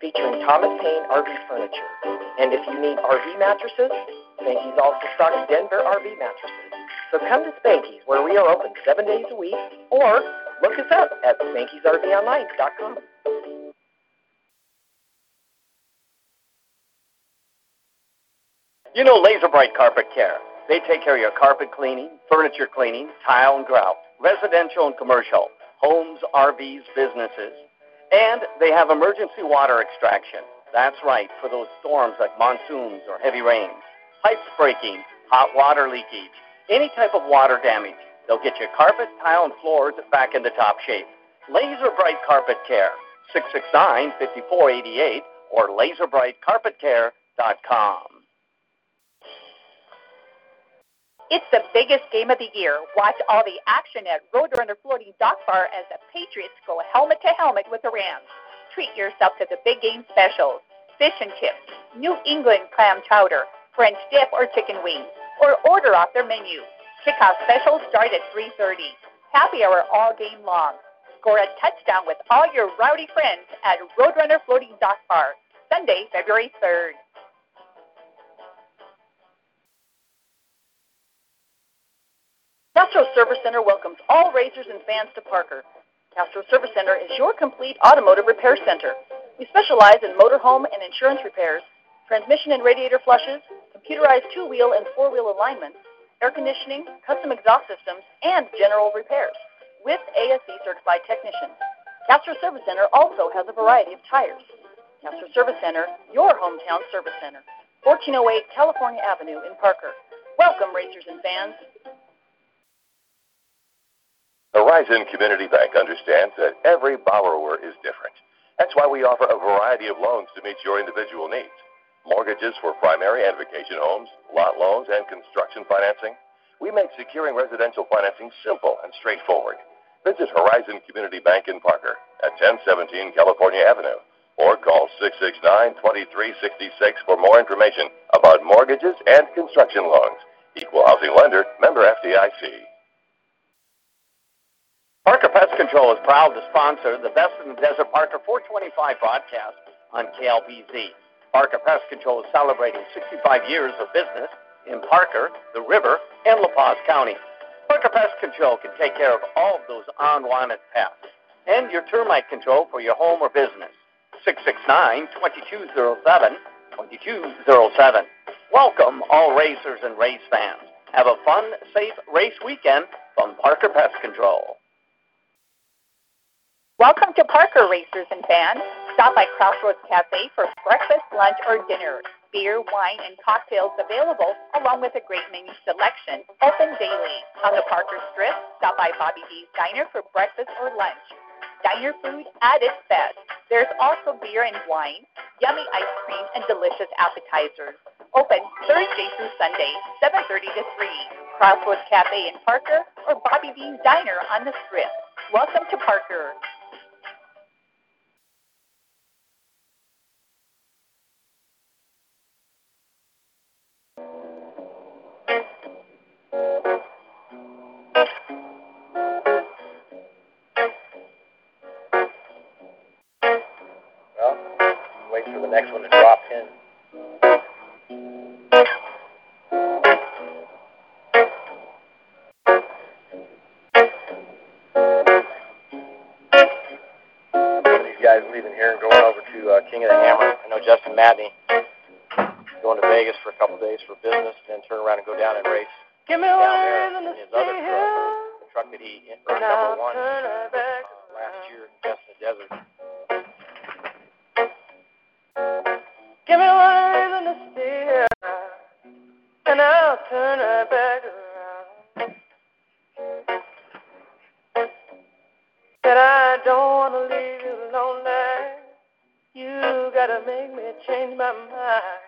featuring Thomas Payne RV furniture. And if you need RV mattresses, Spanky's also stocks Denver RV mattresses. So come to Spanky's, where we are open seven days a week, or look us up at Spanky'sRVOnline.com. You know Laser Bright Carpet Care. They take care of your carpet cleaning, furniture cleaning, tile and grout, residential and commercial, homes, RVs, businesses. And they have emergency water extraction. That's right, for those storms like monsoons or heavy rains, pipes breaking, hot water leakage, any type of water damage. They'll get your carpet, tile, and floors back into top shape. Laser Bright Carpet Care, 669 5488 or laserbrightcarpetcare.com. It's the biggest game of the year. Watch all the action at Roadrunner Floating Dock Bar as the Patriots go helmet to helmet with the Rams. Treat yourself to the big game specials fish and chips, New England clam chowder, French dip, or chicken wings, or order off their menu. Kickoff specials start at 3.30. Happy hour all game long. Score a touchdown with all your rowdy friends at Roadrunner Floating Dock Bar, Sunday, February 3rd. Castro Service Center welcomes all racers and fans to Parker. Castro Service Center is your complete automotive repair center. We specialize in motorhome and insurance repairs, transmission and radiator flushes, computerized two-wheel and four-wheel alignments, air conditioning, custom exhaust systems, and general repairs with ASE certified technicians. Castro Service Center also has a variety of tires. Castro Service Center, your hometown service center, 1408 California Avenue in Parker. Welcome, racers and fans. Horizon Community Bank understands that every borrower is different. That's why we offer a variety of loans to meet your individual needs. Mortgages for primary and vacation homes, lot loans, and construction financing. We make securing residential financing simple and straightforward. Visit Horizon Community Bank in Parker at 1017 California Avenue or call 669-2366 for more information about mortgages and construction loans. Equal housing lender, member FDIC. Parker Pest Control is proud to sponsor the Best in the Desert Parker 425 broadcast on KLPZ. Parker Pest Control is celebrating 65 years of business in Parker, the River, and La Paz County. Parker Pest Control can take care of all of those unwanted pests and your termite control for your home or business. 669-2207, 2207. Welcome, all racers and race fans. Have a fun, safe race weekend from Parker Pest Control. Welcome to Parker Racers and fans. Stop by Crossroads Cafe for breakfast, lunch, or dinner. Beer, wine, and cocktails available, along with a great menu selection. Open daily. On the Parker Strip, stop by Bobby D's Diner for breakfast or lunch. Diner food at its best. There's also beer and wine, yummy ice cream, and delicious appetizers. Open Thursday through Sunday, 7.30 to 3. Crossroads Cafe in Parker or Bobby D's Diner on the Strip. Welcome to Parker. Uh, Madney Justin Maddie going to Vegas for a couple days for business, then turn around and go down and race Give me down there reason in to his other stay truck, here. the truck that he And number I'll one turn her back uh, last year, Best in the Desert. Give me one reason to stay here. And I'll turn her back around. Said I don't want to leave you lonely. You gotta make me change my mind.